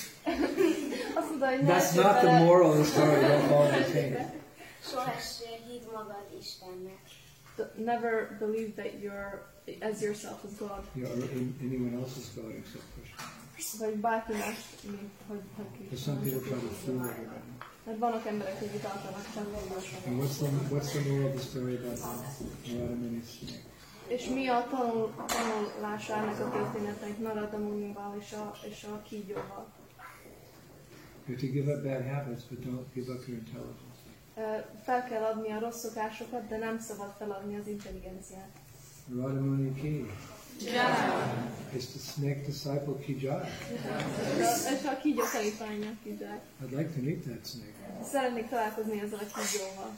Speaker 2: Azt mondta, hogy ne
Speaker 1: That's not the moral of the story. Don't fall into pain.
Speaker 4: Sohess hidd magad Istennek.
Speaker 2: Never believe that you're as yourself as God.
Speaker 1: Know, or anyone else's God except Krishna.
Speaker 2: Vagy bárki más, mint hogy, hogy Krishna. Mert vannak emberek, akik általános
Speaker 1: And what's the what's the moral of the story about the Narada snake?
Speaker 2: És mi a tanul, tanulása ennek a történetnek Narada Munival és a, és a kígyóval?
Speaker 1: You have to give up bad habits, but don't give up your intelligence.
Speaker 2: Ö, Fel kell adni a rossz szokásokat, de nem szabad feladni az intelligenciát.
Speaker 1: Narada Muni ki. It's the snake disciple ki jai.
Speaker 2: És a, és a kígyó tanítványa kígyák.
Speaker 1: I'd like to meet that snake.
Speaker 2: Szeretnék találkozni ezzel a kígyóval.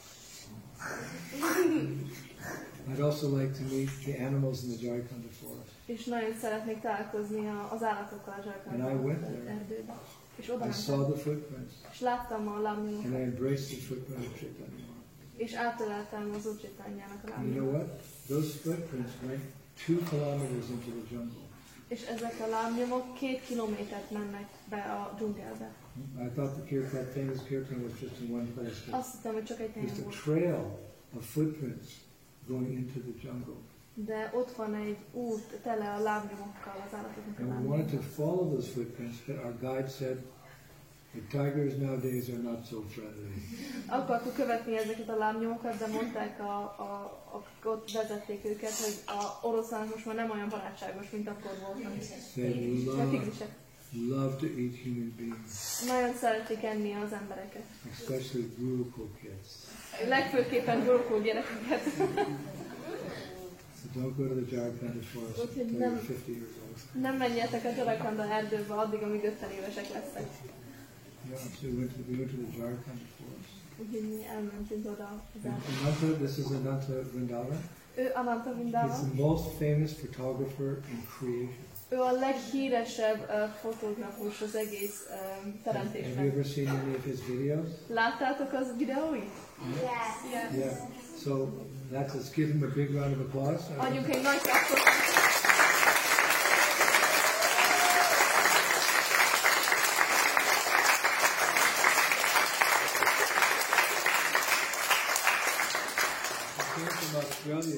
Speaker 1: I'd also like to meet the animals in the Jharkhand forest.
Speaker 2: És nagyon szeretnék találkozni az állatokkal a
Speaker 1: And I went there.
Speaker 2: És oda
Speaker 1: I saw the footprints
Speaker 2: és láttam a
Speaker 1: and
Speaker 2: lábnyomokat,
Speaker 1: I embraced the footprint of Chaitanya.
Speaker 2: és átöleltem az Ucsitányának a
Speaker 1: And you know
Speaker 2: lábnyomokat.
Speaker 1: what? Those footprints went two kilometers into the jungle.
Speaker 2: És ezek a lábnyomok két kilométert mennek be a dzsungelbe.
Speaker 1: I thought the kirtan, famous kirtan was just in one place. but
Speaker 2: Azt hittem, hogy csak egy helyen
Speaker 1: There's a
Speaker 2: volt.
Speaker 1: trail of footprints going into the jungle.
Speaker 2: De ott van egy út tele a lábnyomokkal, az állatoknak a
Speaker 1: And we wanted to
Speaker 2: lábnyomokkal.
Speaker 1: follow those footprints, but our guide said, the tigers nowadays are not so friendly.
Speaker 2: Akartuk követni ezeket a lábnyomokat, de mondták, a, a, akik ott vezették őket, hogy a oroszlánok most már nem olyan barátságos, mint akkor voltak.
Speaker 1: They
Speaker 2: A
Speaker 1: love, to eat human beings,
Speaker 2: Nagyon szeretik enni az embereket.
Speaker 1: especially Gurukul kids.
Speaker 2: Legfőképpen gurukul gyerekeket.
Speaker 1: So don't go to the Jharkhand forest until you're 50 years old.
Speaker 2: Nem menjetek a Jarakanda erdőbe addig, amíg 50 évesek lesztek.
Speaker 1: Yeah, so we went to, we went to the Jharkhand forest.
Speaker 2: Úgyhogy mi elmentünk oda.
Speaker 1: And. Ananta, this is Ananta Vrindavan.
Speaker 2: Ő Ananta
Speaker 1: He's
Speaker 2: Vindava.
Speaker 1: the most famous photographer in creation.
Speaker 2: Ő a leghíresebb uh, fotográfus az egész um,
Speaker 1: Have you
Speaker 2: teremtésben.
Speaker 1: ever seen any of his videos?
Speaker 2: Láttátok az videóit?
Speaker 4: Yes. Yes.
Speaker 1: Yeah. So that's, let's give him a big round of applause.
Speaker 2: Adjunk egy nagy tapsot.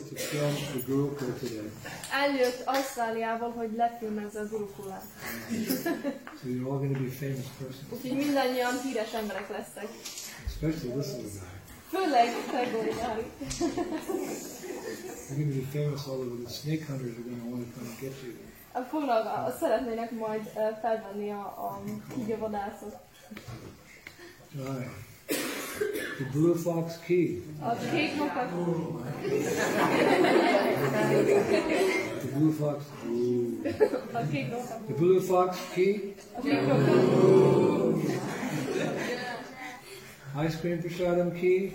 Speaker 1: To film the Gurukul today.
Speaker 2: Eljött Ausztráliából, hogy lefilmezze az urukulát.
Speaker 1: So you're all going to be famous persons,
Speaker 2: Úgyhogy mindannyian híres emberek lesznek.
Speaker 1: especially this little guy.
Speaker 2: Főleg Gregori Gári.
Speaker 1: You're going to be famous all over. The snake hunters are going to want to come and get you.
Speaker 2: Fognak, a- szeretnének majd uh, felvenni a, a kígyóvadászok.
Speaker 1: Right. The Blue Fox Key.
Speaker 2: A kék makat,
Speaker 1: The Blue Fox. Ooh.
Speaker 2: a kék makat,
Speaker 1: The Blue Fox Key.
Speaker 2: a kék makat.
Speaker 1: Ice cream prasadam key.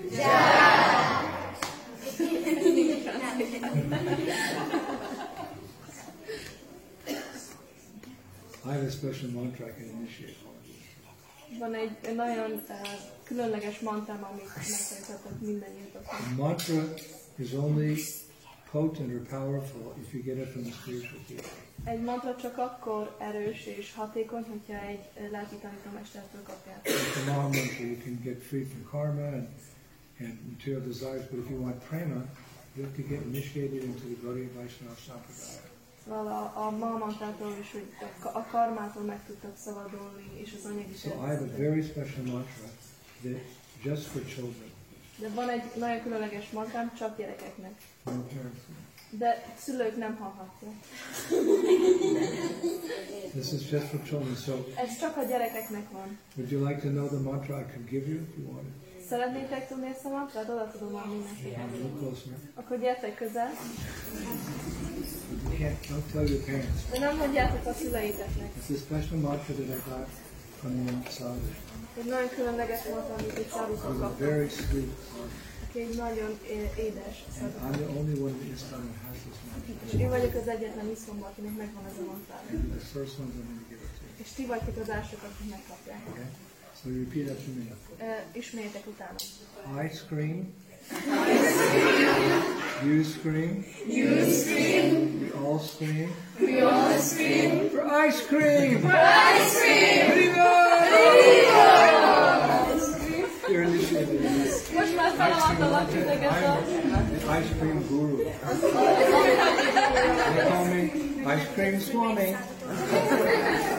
Speaker 1: I have a special mantra I can initiate you.
Speaker 2: Van egy egy nagyon különleges mantám, amit megtanítottak mindannyiukat.
Speaker 1: A mantra is only potent or powerful if you get it from a spiritual teacher.
Speaker 2: Egy mantra csak akkor erős és hatékony, hogyha egy ö, lelki tanítómestertől kapják.
Speaker 1: With the Maha mantra, you can get free from karma and, and material desires, but if you want prema, you have to get initiated into the Gaudiya Vaishnava Sampradaya.
Speaker 2: Szóval a, a ma mantrától is, hogy a, a karmától meg tudtak szabadulni, és az anyagi
Speaker 1: So I have a very special mantra that just for children,
Speaker 2: De van egy nagyon különleges mantrám csak gyerekeknek.
Speaker 1: no parents.
Speaker 2: De szülők nem hallhatják.
Speaker 1: This is just for children. So
Speaker 2: Ez csak a gyerekeknek van.
Speaker 1: would you like to know the mantra I could give you if you wanted?
Speaker 2: Szeretnétek tudni ezt a mantrát? Oda tudom
Speaker 1: little closer.
Speaker 2: Akkor gyertek közel,
Speaker 1: can't, don't tell your parents.
Speaker 2: de nem mondjátok a szüleiteknek.
Speaker 1: It's a special mantra that I got.
Speaker 2: Egy nagyon különleges mantra, amit egy
Speaker 1: It
Speaker 2: szárútól
Speaker 1: was a
Speaker 2: kaptam.
Speaker 1: very sweet mantra.
Speaker 2: Aki egy nagyon édes
Speaker 1: And
Speaker 2: szadó.
Speaker 1: I'm the only one in Islam that has this mantra.
Speaker 2: És én vagyok az egyetlen iszomba, akinek megvan ez a mantrám.
Speaker 1: You're the first ones I'm going to give it to.
Speaker 2: És ti vagytok az elsők, akik megkapják.
Speaker 1: Okay? So repeat after me.
Speaker 2: Uh, ismérjetek utána.
Speaker 1: I scream. You scream. You scream. We all scream. We all scream. For ice cream. For ice cream. You're initiated.
Speaker 2: Most már feladtalak titeket a...
Speaker 1: The ice cream guru. They call me Ice Cream Swami.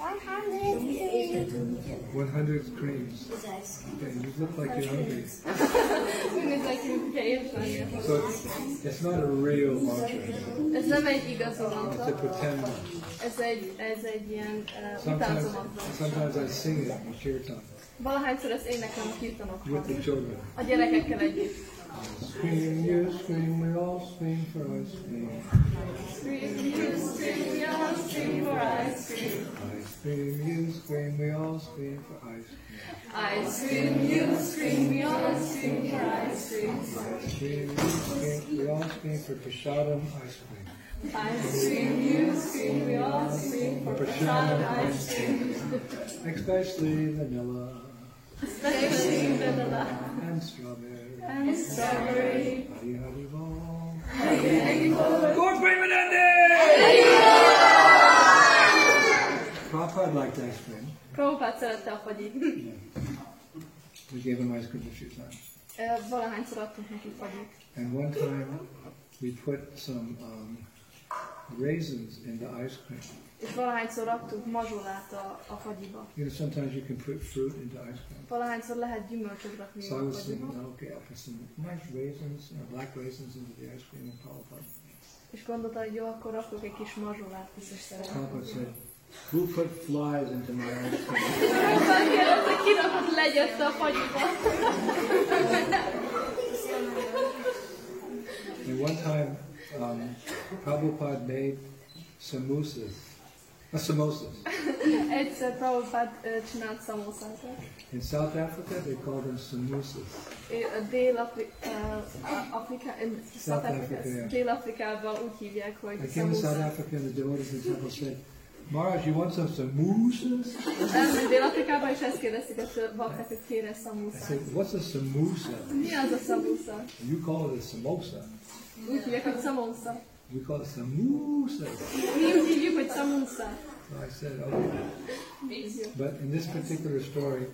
Speaker 2: 100
Speaker 1: 100 creams. Yeah, you look like you're hungry. So it's, it's not a real matcha.
Speaker 2: It's nem egy igazi
Speaker 1: It's a pretend matcha.
Speaker 2: Ez egy, ez egy ilyen uh,
Speaker 1: Sometimes,
Speaker 2: utánzó
Speaker 1: sometimes I sing it in kirtan
Speaker 2: Valahányszor ezt éneklem a kirtanok
Speaker 1: with the children.
Speaker 2: A gyerekekkel együtt.
Speaker 1: Scream, you scream, we all scream for ice cream.
Speaker 2: Scream, you scream, we all scream for ice cream.
Speaker 1: Ice cream, you scream, we all scream for ice cream.
Speaker 2: Ice cream, you scream, we all scream for ice cream.
Speaker 1: Ice cream, you scream, we all scream for prasadam ice cream.
Speaker 2: Ice cream, you scream, we all scream for prasad ice cream.
Speaker 1: Especially vanilla
Speaker 2: Especially vanilla
Speaker 1: and strawberry.
Speaker 2: and strawberry.
Speaker 1: Hari Hari Bol.
Speaker 2: Hey,
Speaker 1: Gaur Premanande! Prabhupada liked ice cream.
Speaker 2: Prabhupád szerette a fagyit.
Speaker 1: We gave him ice cream a few times.
Speaker 2: Ö, Valahányszor adtunk neki fagyit.
Speaker 1: And one time we put some um, raisins in the ice cream.
Speaker 2: És valahányszor adtunk mazsolát a, a fagyiba.
Speaker 1: You know, sometimes you can put fruit into ice cream.
Speaker 2: Valahányszor lehet gyümölcsöt rakni
Speaker 1: So I
Speaker 2: a
Speaker 1: was thinking,
Speaker 2: fagyiba.
Speaker 1: okay, I'll put some nice raisins, you know, black raisins into the ice cream and Prabhupada.
Speaker 2: És gondolta, hogy jó, akkor rakok egy kis mazsolát, biztos szeretem.
Speaker 1: Prabhupada said, who put flies into my ice cream?
Speaker 2: Prabhupád kérdezte, ki rakott legyet a fagyiba.
Speaker 1: And one time, um, Prabhupada made samosas. Uh, samosas.
Speaker 2: Egyszer Prabhupád ö, csinált szamószákat.
Speaker 1: In South Africa, they call them samosas.
Speaker 2: Dél-Afrikában
Speaker 1: South Africa.
Speaker 2: Dél-Afrikában úgy hívják, hogy
Speaker 1: I came to South. Africa and the devotees in temple said, Maharaj, you want some samosas?
Speaker 2: Elment Dél-Afrikába, és ezt kérdezték a tő- bakták, hogy kére
Speaker 1: I said, what's a samosa?
Speaker 2: Mi az a szamószá?
Speaker 1: You call it a samosa.
Speaker 2: Úgy hívják, hogy szamószá.
Speaker 1: We call it samosa.
Speaker 2: Mi úgy hívjuk, hogy szamószá.
Speaker 1: So I said, okay. But in this particular story,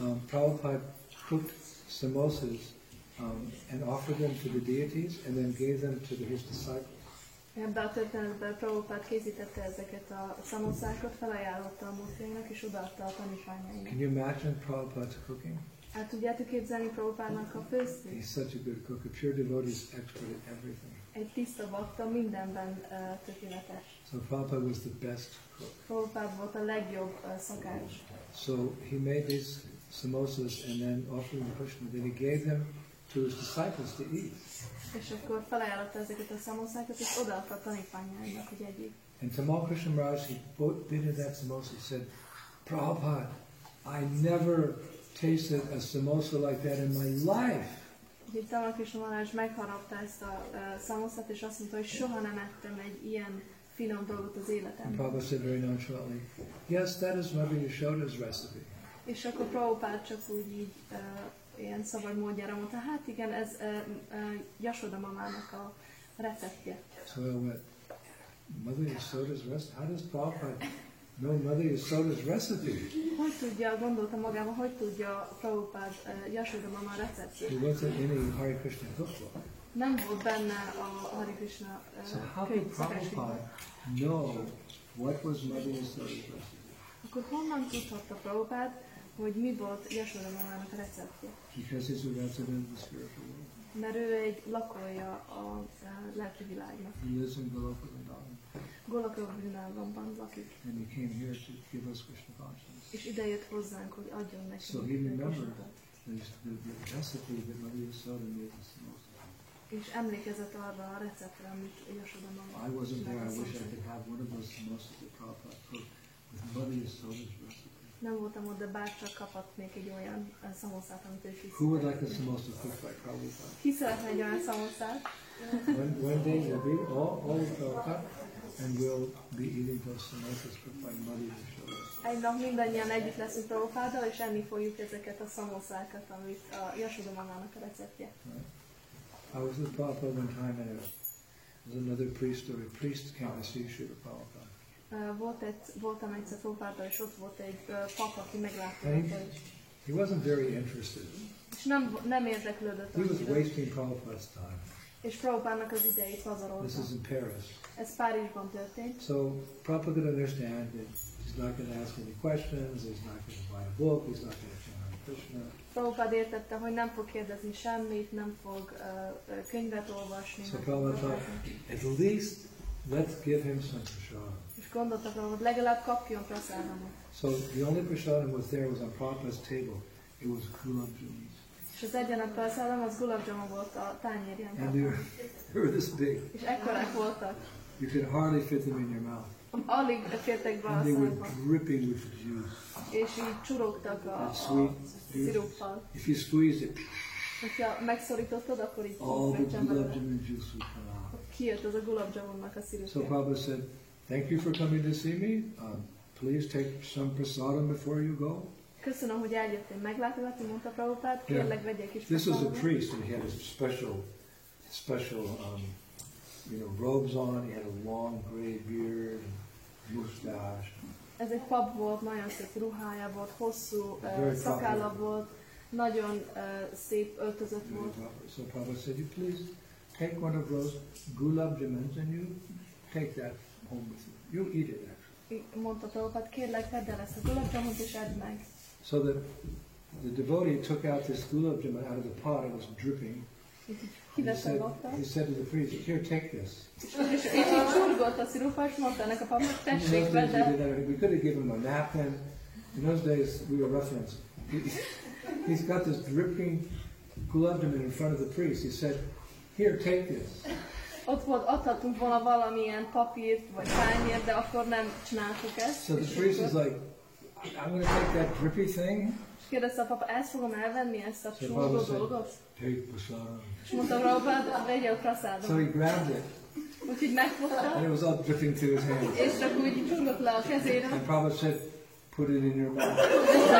Speaker 1: um, Prabhupada cooked samosas um, and offered them to the deities and then gave them to the, his disciples.
Speaker 2: Ebben a történetben Prabhupád készítette ezeket a szamószákat, felajánlotta a mufjainak, és odaadta a tanítványainak.
Speaker 1: Can you imagine Prabhupada's cooking?
Speaker 2: El tudjátok képzelni Prabhupádnak a főztét?
Speaker 1: He's such a good cook. A pure devotee is expert at everything.
Speaker 2: Egy tiszta bakta, mindenben uh, tökéletes.
Speaker 1: So Prabhupada was the best cook.
Speaker 2: Prabhupád volt a legjobb uh, szakács.
Speaker 1: So he made these samosas and then offered them to Krishna. Then he gave them to his disciples to eat.
Speaker 2: És akkor felajánlotta ezeket a szamószákat, és odaadta a tanítványainak, hogy egyéb.
Speaker 1: And Tamal Krishna Maharaj, he bit into that samosa. He said, Prabhupada, I never tasted a samosa like that in my life.
Speaker 2: Úgyhogy Tamal Krishna Maharaj megharapta ezt a uh, szamószát, és azt mondta, hogy soha nem ettem egy ilyen finom dolgot az életemben.
Speaker 1: Prabhupada said very nonchalantly, Yes, that is Mother Yashoda's recipe.
Speaker 2: És akkor Prabhupád csak úgy így uh, ilyen szabad módjára mondta, hát igen, ez uh, uh, Jasoda mamának a receptje.
Speaker 1: So went, Mother Yashoda's recipe? How does Prabhupada know Mother Yashoda's recipe?
Speaker 2: Hogy tudja, gondolta magában, hogy tudja Prabhupád uh, Jasoda mama receptjét?
Speaker 1: It wasn't in any Hare Krishna cookbook.
Speaker 2: Nem volt benne a Hari Krishna
Speaker 1: So how could. Prabhupada know what was Mother Yashoda's recipe?
Speaker 2: Akkor honnan tudhatta Prabhupád, hogy mi volt Jasoda mamának a receptje?
Speaker 1: Because he's a resident of the spiritual world.
Speaker 2: Mert ő egy lakója a, a lelki világnak.
Speaker 1: He lives in Goloka Vrindavan.
Speaker 2: Vrindavanban lakik.
Speaker 1: And he came here to give us Krishna consciousness.
Speaker 2: És idejött hozzánk, hogy adjon neki.
Speaker 1: So he remembered the, the, recipe that Mother Yasoda made the samosa.
Speaker 2: És emlékezett arra a receptre, amit Jasoda mama
Speaker 1: I wasn't there. I wish I could have one of those samosas that Prabhupada cooked with Mother Yasoda's recipe.
Speaker 2: Nem voltam ott, de bárcsak kaphatnék egy olyan uh, szamoszát, amit ő
Speaker 1: Who would
Speaker 2: készített.
Speaker 1: like a samosa cooked by Prabhupada?
Speaker 2: Ki szeretne egy olyan szamoszát?
Speaker 1: one, one day we'll be all, all of Prabhupada and we'll be eating those samosas cooked by Mother Yasoda.
Speaker 2: Egy nap mindannyian együtt leszünk Prabhupáddal, és enni fogjuk ezeket a szamoszákat, amit a Jasoda mamának a receptje.
Speaker 1: I was with Prabhupada one time and there was another priest or a priest came to see Srila Prabhupada.
Speaker 2: Volt egy, voltam egyszer Prabhupáddal, és ott volt egy pap, aki meglátogatta, és,
Speaker 1: He wasn't very interested.
Speaker 2: és nem, nem érdeklődött
Speaker 1: He was wasting Prabhupada's time.
Speaker 2: És Prabhupádnak az idejét
Speaker 1: This
Speaker 2: pazarolta.
Speaker 1: is in Paris.
Speaker 2: Ez Párizsban történt.
Speaker 1: So Prabhupada could understand that he's not going to ask any questions, he's not going to buy a book, he's not going to chant Krishna.
Speaker 2: Prabhupád értette, hogy nem fog kérdezni semmit, nem fog uh, könyvet olvasni.
Speaker 1: So Prabhupada thought, at least let's give him some prasad.
Speaker 2: És gondolta Prabhupád, legalább kapjon praszáramot.
Speaker 1: So the only prasadam was there was on Prabhupada's table. It was gulab jamuns.
Speaker 2: És az egyenek felszállom, az gulab jamun volt a tányérján.
Speaker 1: And they were, they were this big.
Speaker 2: És ekkorák voltak.
Speaker 1: You could hardly fit them in your mouth.
Speaker 2: Alig fértek be a
Speaker 1: And they were dripping with juice.
Speaker 2: És így csurogtak a, a sziruppal.
Speaker 1: If you squeezed it,
Speaker 2: Hogyha megszorítottad, akkor így
Speaker 1: all the
Speaker 2: kivettem belőle.
Speaker 1: gulab jamun juice would come out.
Speaker 2: Kijött az a gulab jamunnak a
Speaker 1: So
Speaker 2: szirupja.
Speaker 1: Prabhupada said, thank you for coming to see me. Uh, please take some prasadam before you go.
Speaker 2: Köszönöm, hogy eljöttél meglátogatni, mondta Prabhupád. Kérlek, vegyél kis
Speaker 1: This was a priest, and he had his special, special, um, you know, robes on. He had a long gray beard and mustache.
Speaker 2: Ez egy pap volt, nagyon szép ruhája volt, hosszú uh, szakálla volt, nagyon uh, szép öltözött volt.
Speaker 1: So Prabhupada said, you please take one of those gulab jamans and you take that home with you. You eat it actually.
Speaker 2: Mondta Prabhupád, kérlek, vedd el ezt a gulab és edd meg.
Speaker 1: So that the devotee took out this gulab jamun out of the pot. It was dripping. He said, he said to the priest, here, take this.
Speaker 2: És, és, és így csurgott a szirupa, és mondta ennek a papnak, tessék, vedd
Speaker 1: we,
Speaker 2: el.
Speaker 1: we could have given him a napkin. In those days, we were ruffians. He, he's got this dripping jamun in front of the priest. He said, here, take this.
Speaker 2: Ott volt, adhatunk volna valamilyen papírt, vagy tányért, de akkor nem csináltuk ezt.
Speaker 1: So the
Speaker 2: És
Speaker 1: priest is like, I'm going to take that drippy thing.
Speaker 2: És kérdezte a papa, ezt fogom elvenni, ezt a
Speaker 1: So said,
Speaker 2: dolgot?
Speaker 1: take prasadam.
Speaker 2: És mondta Prabhupád, vegye a
Speaker 1: So
Speaker 2: praszádom.
Speaker 1: he grabbed it,
Speaker 2: Úgyhogy
Speaker 1: and
Speaker 2: megfogta,
Speaker 1: it was all dripping to his hand.
Speaker 2: és csak úgy csúrgott le a kezére,
Speaker 1: And Prabhupada said, put it in your mouth.
Speaker 2: mondta,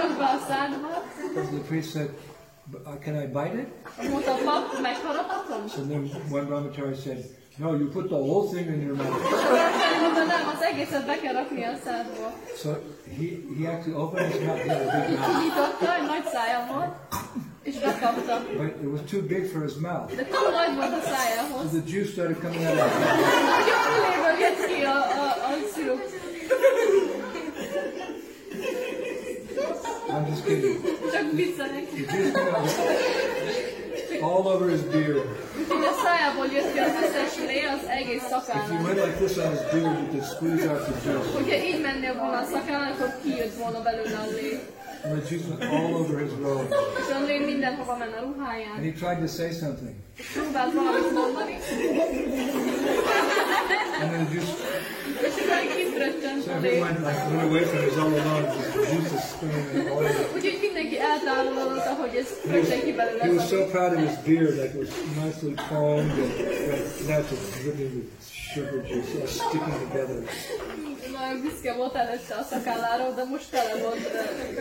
Speaker 2: rakd be a szádba,
Speaker 1: So the priest said, "B- uh, can I bite it?
Speaker 2: mondta a pap, megharaphatom?
Speaker 1: So then one brahmachari said, no, you put the whole thing in your mouth.
Speaker 2: Mondta, nem, az egészet be kell rakni a szádba.
Speaker 1: So he, he actually opened his mouth, he had a big mouth,
Speaker 2: Nyitotta, egy nagy szája volt, és bekapta.
Speaker 1: but it was too big for his mouth.
Speaker 2: De túl nagy volt a
Speaker 1: So the juice started coming out of his mouth.
Speaker 2: Hogy a füléből jött ki a, a, a szirup.
Speaker 1: I'm just kidding.
Speaker 2: Csak viccelek.
Speaker 1: The juice all over his beard.
Speaker 2: Úgyhogy a szájából jött ki az összes lé, az egész
Speaker 1: If you
Speaker 2: szakálnak.
Speaker 1: went like this on his beard, you could squeeze out the juice.
Speaker 2: Hogyha így mennél volna a szakálnak, akkor kijött volna belőle a lé.
Speaker 1: My juice went all over his robe. And he tried to say something. and then the juice. So everyone like went away from his all alone. The juice is spilling all over. He was, he was so proud of his beard, like it was nicely combed and like, natural it's just dripping with sugar juice, sticking together.
Speaker 2: Nagyon büszke volt előtte a szakálláról, de most tele volt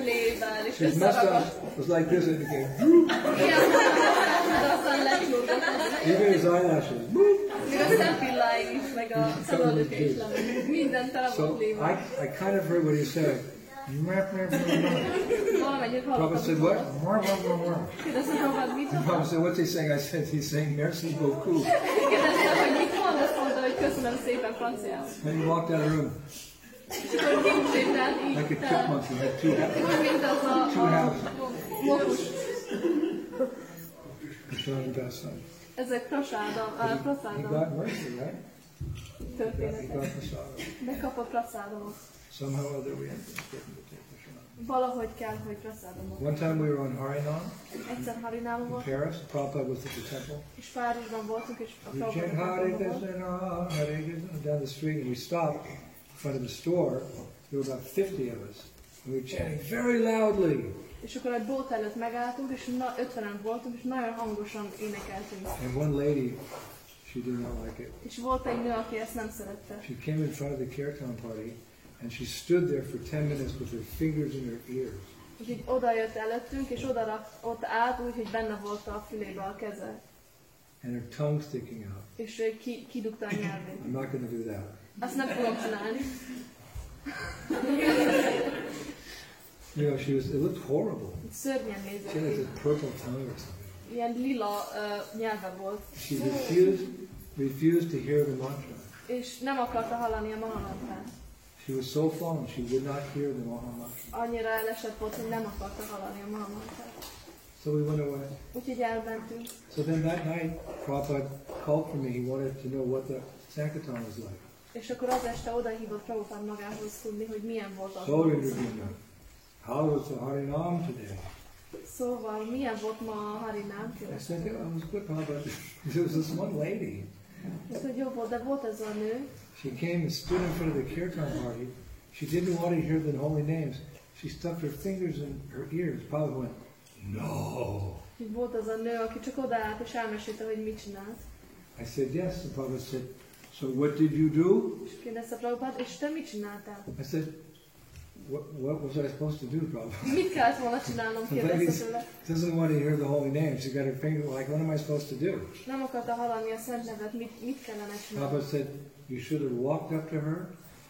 Speaker 2: lével, és
Speaker 1: His mustache was like this, and it became,
Speaker 2: Ilyen de aztán lecsúrgott.
Speaker 1: even his eyelashes.
Speaker 2: Még a szempilláig is, meg a szemöldöke is. Minden tele
Speaker 1: So I. I kind of heard what he said. Prabhupada said, what?
Speaker 2: Mondta?
Speaker 1: Prabhupada said, what's he saying? I said, he's saying merci beaucoup. Then he walked out of the room like a chipmunk. He had two,
Speaker 2: a,
Speaker 1: two
Speaker 2: a
Speaker 1: houses.
Speaker 2: mokus.
Speaker 1: Prasad Dasai.
Speaker 2: Ezek prasáda, a
Speaker 1: He
Speaker 2: prasáda
Speaker 1: got mercy? He he
Speaker 2: történetek. prasádomot.
Speaker 1: Somehow or other we ended up getting to take.
Speaker 2: Valahogy kell, hogy prasádomot.
Speaker 1: One time we were on
Speaker 2: Egyszer Harinában
Speaker 1: in Paris. Prabhupada was at the temple.
Speaker 2: és Párizsban voltunk, és a
Speaker 1: We chant Hare Krishna, Hare Krishna down the street, and we stopped in front of the store. There were about 50 of us. And we were chanting very loudly.
Speaker 2: És akkor egy bolt előtt megálltunk, és na, 50-en voltunk, és nagyon hangosan énekeltünk.
Speaker 1: And one lady, she did not like it.
Speaker 2: És volt egy nő, aki ezt nem szerette.
Speaker 1: She came in front of the kirtan party, and she stood there for 10 minutes with her fingers in her ears.
Speaker 2: Úgyhogy oda jött előttünk, és oda rak, ott állt úgy, hogy benne volt a fülébe a keze.
Speaker 1: and her tongue sticking out.
Speaker 2: És ő ki, kidugta a nyelvét.
Speaker 1: I'm not going to do that.
Speaker 2: Azt nem fogom csinálni.
Speaker 1: You know, she was, it looked horrible.
Speaker 2: Szörnyen
Speaker 1: She
Speaker 2: nézett
Speaker 1: had
Speaker 2: ki.
Speaker 1: this purple tongue or something.
Speaker 2: Ilyen lila uh, nyelve volt.
Speaker 1: She refused, refused to hear the mantra.
Speaker 2: És nem akarta hallani a mahamantrát.
Speaker 1: She was so fallen, she would not hear the Maha mantra.
Speaker 2: Annyira elesett volt, hogy nem akarta hallani a mahamantrát.
Speaker 1: So we went away.
Speaker 2: Úgyhogy elmentünk.
Speaker 1: So then that night, Prabhupada called for me. He wanted to know what the Sankirtan was like.
Speaker 2: És akkor az este oda hívott Prabhupád magához tudni, hogy milyen volt az.
Speaker 1: So, Indravina, how was the Harinam today?
Speaker 2: Szóval milyen volt ma a Harinám?
Speaker 1: I said, yeah, it was good, Prabhupada. There was this one lady.
Speaker 2: Azt, hogy jó volt, de volt ez a nő,
Speaker 1: She came and stood in front of the kirtan party. She didn't want to hear the holy names. She stuck her fingers in her ears. Prabhupada went, no.
Speaker 2: hogy volt az a nő, aki csak odaállt és elmesélte, hogy mit csinált.
Speaker 1: I said, yes. The Prabhupada said, so what did you do?
Speaker 2: És kérdezte Prabhupád, és te mit csináltál?
Speaker 1: I said, what, what was I supposed to do, Prabhupada?
Speaker 2: Mit kellett volna csinálnom,
Speaker 1: The
Speaker 2: kérdezte tőle.
Speaker 1: doesn't want to hear the holy names. She got her finger, like, what am I supposed to do?
Speaker 2: Nem akarta hallani a szent nevet, mit, mit kellene csinálni.
Speaker 1: Prabhupada said, you should have walked up to her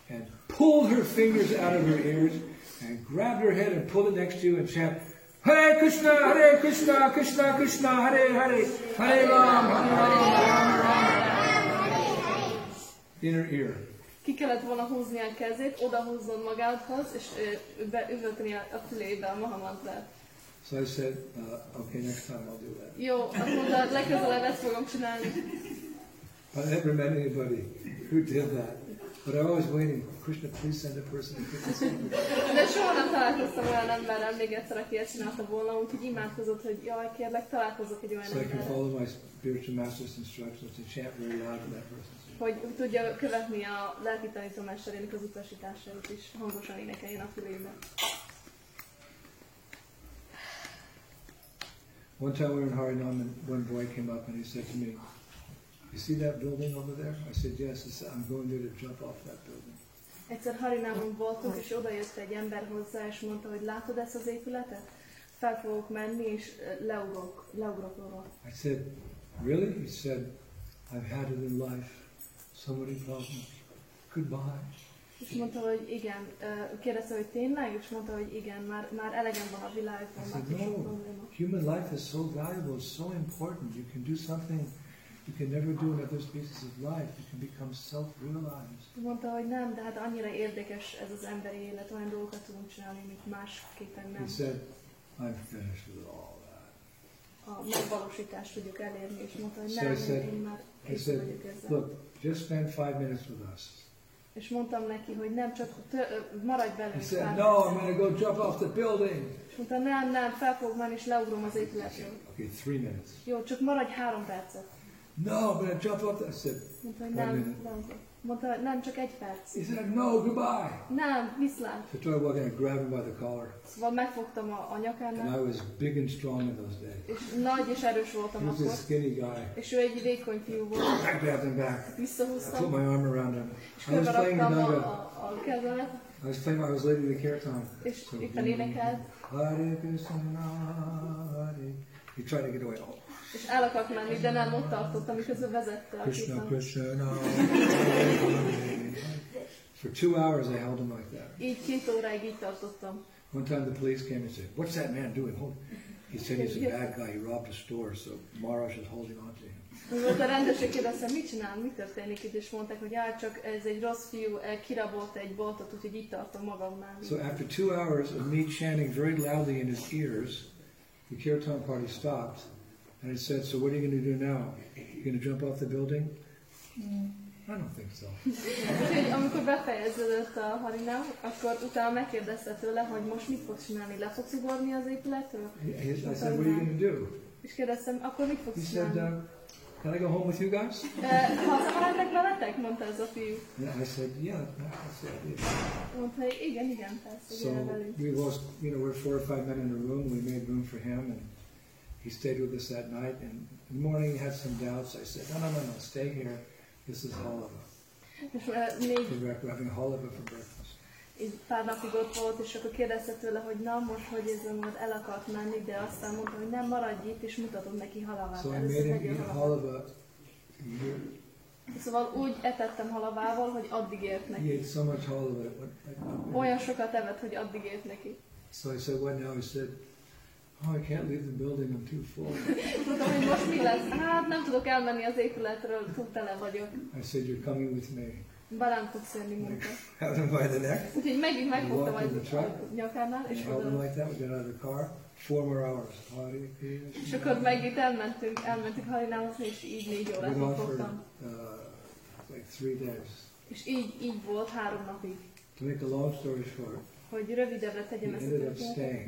Speaker 1: and pulled her fingers out of her ears and grabbed her head and pulled it next to you and chant, Hare Krishna, Hare Krishna, Krishna Krishna, Hare Hare, Hare Ram, Hare Ram, Ram Ram. In her ear.
Speaker 2: Ki kellett volna húzni a kezét, odahúzzon magához, és ö, be, üvölteni a, fülébe a Mahamantrát.
Speaker 1: So I said, uh, okay, next time I'll do that.
Speaker 2: Jó, azt mondta, legközelebb ezt fogom csinálni.
Speaker 1: I never met anybody who did that. But I was waiting, Krishna, please send a person to this.
Speaker 2: De soha nem találkoztam olyan emberrel még egyszer, aki ezt csinálta volna, úgyhogy imádkozott, hogy jaj, kérlek, találkozok egy olyan
Speaker 1: So I can follow my spiritual master's instructions to chant very loud for that person.
Speaker 2: hogy tudja követni a lelki tanítómesterének az utasításait is, hangosan énekeljen a fülébe.
Speaker 1: One time we were in Harinam and one boy came up and he said to me, You see that building over there? I said, Yes. Said, I'm going there to jump off that building.
Speaker 2: Egyszer Harinámon voltunk, és oda jött egy ember hozzá, és mondta, hogy látod ezt az épületet? Fel fogok menni, és leugrok, leugrok róla.
Speaker 1: I said, Really? He said, I've had it in life. So many problems. Goodbye.
Speaker 2: És mondta, hogy igen, kérdezte, hogy tényleg, és mondta, hogy igen, már, már elegem van a világban,
Speaker 1: I said, No. Human life is so valuable, so important. You can do something you can never do in other species of life. You can become self-realized.
Speaker 2: Mondta, hogy nem, de hát annyira érdekes ez az emberi élet, olyan dolgokat tudunk csinálni, amit másképpen nem.
Speaker 1: He said, I'm finished with all that.
Speaker 2: A megvalósítást tudjuk elérni, és mondta, hogy
Speaker 1: So
Speaker 2: nem,
Speaker 1: I said-
Speaker 2: én már kész
Speaker 1: said,
Speaker 2: vagyok ezzel.
Speaker 1: Look, just spend five minutes with us.
Speaker 2: És mondtam neki, hogy nem, csak ö, maradj
Speaker 1: He
Speaker 2: velünk.
Speaker 1: said,
Speaker 2: pár
Speaker 1: No, I'm going to go jump off the building.
Speaker 2: És mondta, nem, nem, fel fogok menni, és leugrom az épületről.
Speaker 1: Okay, three minutes.
Speaker 2: Jó, csak maradj három percet.
Speaker 1: No, I'm going to jump off. I said,
Speaker 2: Mondta, hogy nem, nem. Mondta, nem, csak egy perc.
Speaker 1: he said, no, goodbye.
Speaker 2: Nem, viszlát.
Speaker 1: So I started walking and grabbed him by the collar.
Speaker 2: Szóval megfogtam a, a
Speaker 1: And
Speaker 2: nyakánál,
Speaker 1: I was big and strong in those days.
Speaker 2: és nagy és erős
Speaker 1: He was
Speaker 2: akkor.
Speaker 1: this skinny guy.
Speaker 2: És ő egy vékony fiú volt.
Speaker 1: I grabbed him back. I put
Speaker 2: Visszahúztam,
Speaker 1: my arm around him.
Speaker 2: és
Speaker 1: I was playing the
Speaker 2: raktam a, a, a kezemet,
Speaker 1: I was playing. I was leading the kirtan.
Speaker 2: és
Speaker 1: So,
Speaker 2: éppen énekelt,
Speaker 1: Hare Krishna, Hare. He tried to get away. Oh,
Speaker 2: és el akart menni, de nem ott tartott, miközben vezette a
Speaker 1: Krishna. Krishna. For two hours, I held him like that.
Speaker 2: Így két óráig így tartottam.
Speaker 1: One time the police came and said, "What's that man doing?" Hold. He said he's a bad guy. He robbed a store, so Maharaj is holding on to him.
Speaker 2: Volt a rendőrség kérdezte, mit csinál, mi történik itt, és mondták, hogy hát csak ez egy rossz fiú, eh, kirabolt egy boltot, úgyhogy itt tartom magamnál.
Speaker 1: So after two hours of me chanting very loudly in his ears, the kirtan party stopped, and it said, "So what are you going to do now? You going to jump off the building?" I don't think so.
Speaker 2: Úgyhogy amikor befejeződött a harinám, akkor utána megkérdezte tőle, hogy most mit fogsz csinálni, le fogsz ugorni az épületről?
Speaker 1: He- he- I said, "What are you going to do?"
Speaker 2: És kérdeztem, akkor mit
Speaker 1: He
Speaker 2: fogsz
Speaker 1: said,
Speaker 2: csinálni?
Speaker 1: uh, "Can I go home with you guys?"
Speaker 2: Eh, Hazamentek veletek? mondta ez a fiú.
Speaker 1: And I said, "Yeah." I said, "Yeah."
Speaker 2: Mondta, igen, igen, persze,
Speaker 1: So we was, you know, we're four or five men in a room. We made room for him, and he stayed with us that night. And in the morning, he had some doubts. I said, no, no, no, no, stay here. This is halava. We're having halava for breakfast.
Speaker 2: így pár napig ott volt, és akkor kérdezte tőle, hogy na, most hogy érzem, hogy el akart menni, de aztán mondta, hogy nem, maradj itt, és mutatod neki halavát.
Speaker 1: So I
Speaker 2: Először
Speaker 1: made him
Speaker 2: vegyél
Speaker 1: eat
Speaker 2: halavat.
Speaker 1: halava. He,
Speaker 2: Szóval úgy etettem halavával, hogy addig ért
Speaker 1: he
Speaker 2: neki.
Speaker 1: ate so much halava. It went, like,
Speaker 2: Olyan sokat evett, hogy addig ért neki.
Speaker 1: so I said, what now? He said, oh, I can't leave the building. I'm too full.
Speaker 2: Hogy most mi lesz? Hát nem tudok elmenni az épületről, túl tele vagyok.
Speaker 1: I said, you're coming with me.
Speaker 2: Barám fogsz jönni, mondta.
Speaker 1: Held him by the neck.
Speaker 2: Úgyhogy megint megfogtam a nyakánál, és oda.
Speaker 1: like that. We got out of the car. Four more hours.
Speaker 2: És akkor megint elmentünk, elmentünk Harinához, és így négy órát voltam.
Speaker 1: uh, like three days.
Speaker 2: És így, így volt három napig.
Speaker 1: To make a long story short,
Speaker 2: Hogy rövidebbre tegyem ezt a történetet.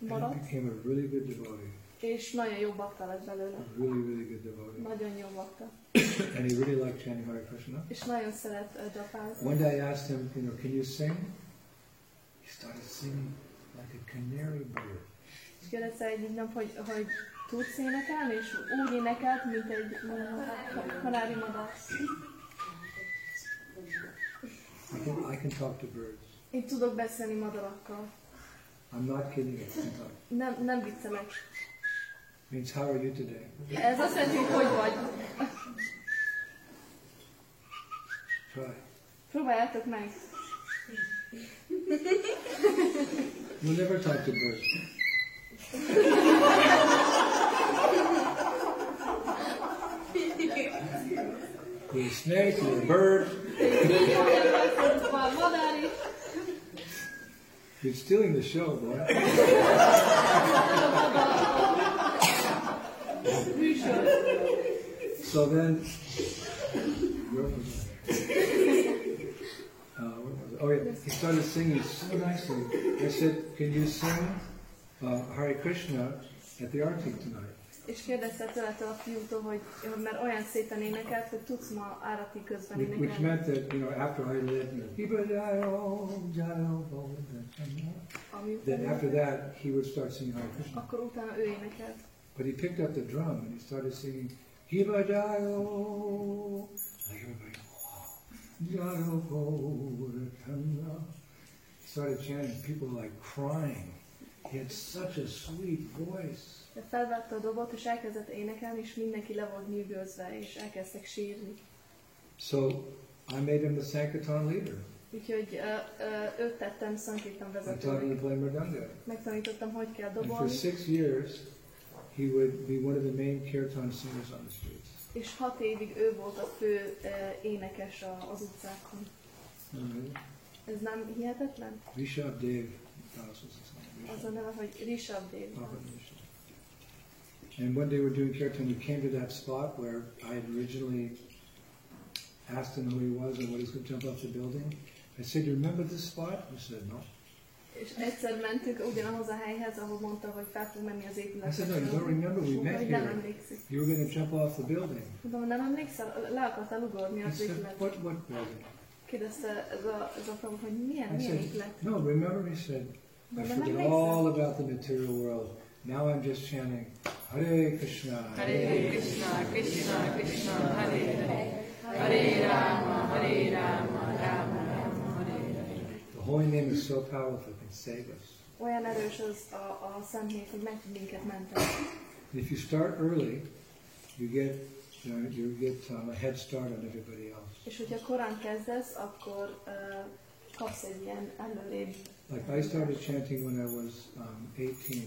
Speaker 1: And became a really good devotee.
Speaker 2: és nagyon jó bakta lett belőle.
Speaker 1: A really, really good devotee.
Speaker 2: Nagyon jó bakta.
Speaker 1: And he really liked chanting Hare Krishna.
Speaker 2: És nagyon szeret uh, japázni.
Speaker 1: One day I asked him, you know, can you sing? He started singing like a canary bird.
Speaker 2: És kérdezte egyik nap, hogy, hogy tudsz énekelni, és úgy énekelt, mint egy uh, kanári madár.
Speaker 1: I can, I can talk to birds.
Speaker 2: Én tudok beszélni madarakkal.
Speaker 1: I'm not kidding. Talk.
Speaker 2: Nem, nem viccelek.
Speaker 1: Means how are you today?
Speaker 2: Ez azt jelenti, hogy hogy vagy.
Speaker 1: Try.
Speaker 2: Próbáljátok meg.
Speaker 1: You'll never talk to birds. You're a snake, you're a bird.
Speaker 2: Már madár is.
Speaker 1: You're stealing the show, boy. So then, where was I? Uh, where was I? Oh yeah, he started singing so nicely. I said, "Can you sing uh, Hare Krishna at the Arctic tonight?"
Speaker 2: És kérdezte tőle a fiútól, hogy mert olyan szépen énekelt, hogy tudsz ma árati közben
Speaker 1: Which, which
Speaker 2: énekelni.
Speaker 1: meant that you know after I led, then after that he would start singing Hare Krishna.
Speaker 2: akkor utána ő énekelt.
Speaker 1: But he picked up the drum and he started singing Hiba jayo. Like everybody, wow, jayo, bo, da, chana." He started chanting. People like crying. He had such a sweet voice.
Speaker 2: Felvette a dobot, és elkezdett énekelni, és mindenki le volt nyűgözve, és elkezdtek sírni.
Speaker 1: So I made him the Sankirtan leader.
Speaker 2: Úgyhogy uh, uh, őt tettem Sankirtan vezetőnek. Megtanítottam, hogy kell
Speaker 1: And for
Speaker 2: dobolni,
Speaker 1: six years, he would be one of the main kirtan singers on the streets.
Speaker 2: és hat évig ő volt a fő uh, énekes a, az utcákon.
Speaker 1: Uh,
Speaker 2: Ez nem hihetetlen?
Speaker 1: Rishabh Dev Das was his name.
Speaker 2: Az a neve, hogy Rishabh Dev.
Speaker 1: And one day we're doing kirtan, we came to that spot where I had originally asked him who he was and what he's going to jump off the building. I said, "Do you remember this spot?" He said, "No."
Speaker 2: És egyszer mentünk ugyanahoz a helyhez, ahol mondta, hogy fel fog menni az
Speaker 1: I said, "No, you don't remember. We met
Speaker 2: nem
Speaker 1: here.
Speaker 2: emlékszik.
Speaker 1: You were going to jump off the building."
Speaker 2: Mondom, nem emlékszel? Le akartál ugorni
Speaker 1: He
Speaker 2: az épületre.
Speaker 1: "What? What building?"
Speaker 2: Kérdezte ez a, ez a hogy milyen,
Speaker 1: I
Speaker 2: milyen
Speaker 1: said,
Speaker 2: épület.
Speaker 1: "No, remember?" He said, "I
Speaker 2: Mondom, nem
Speaker 1: forget
Speaker 2: emlékszel?
Speaker 1: all about the material world. Now I'm just chanting Hare Krishna,
Speaker 5: Hare Krishna, Krishna Krishna, Hare Hare. Hare Rama, Hare Rama, Rama Rama, Hare Hare.
Speaker 1: The holy name is so powerful; it can save us."
Speaker 2: Olyan erős az a, a szent név, hogy meg tud minket menteni.
Speaker 1: And if you start early, you get you, know, you get um, a head start on everybody else.
Speaker 2: És hogyha korán kezdesz, akkor uh, kapsz egy ilyen előrébb.
Speaker 1: Like I started chanting when I was um, 18,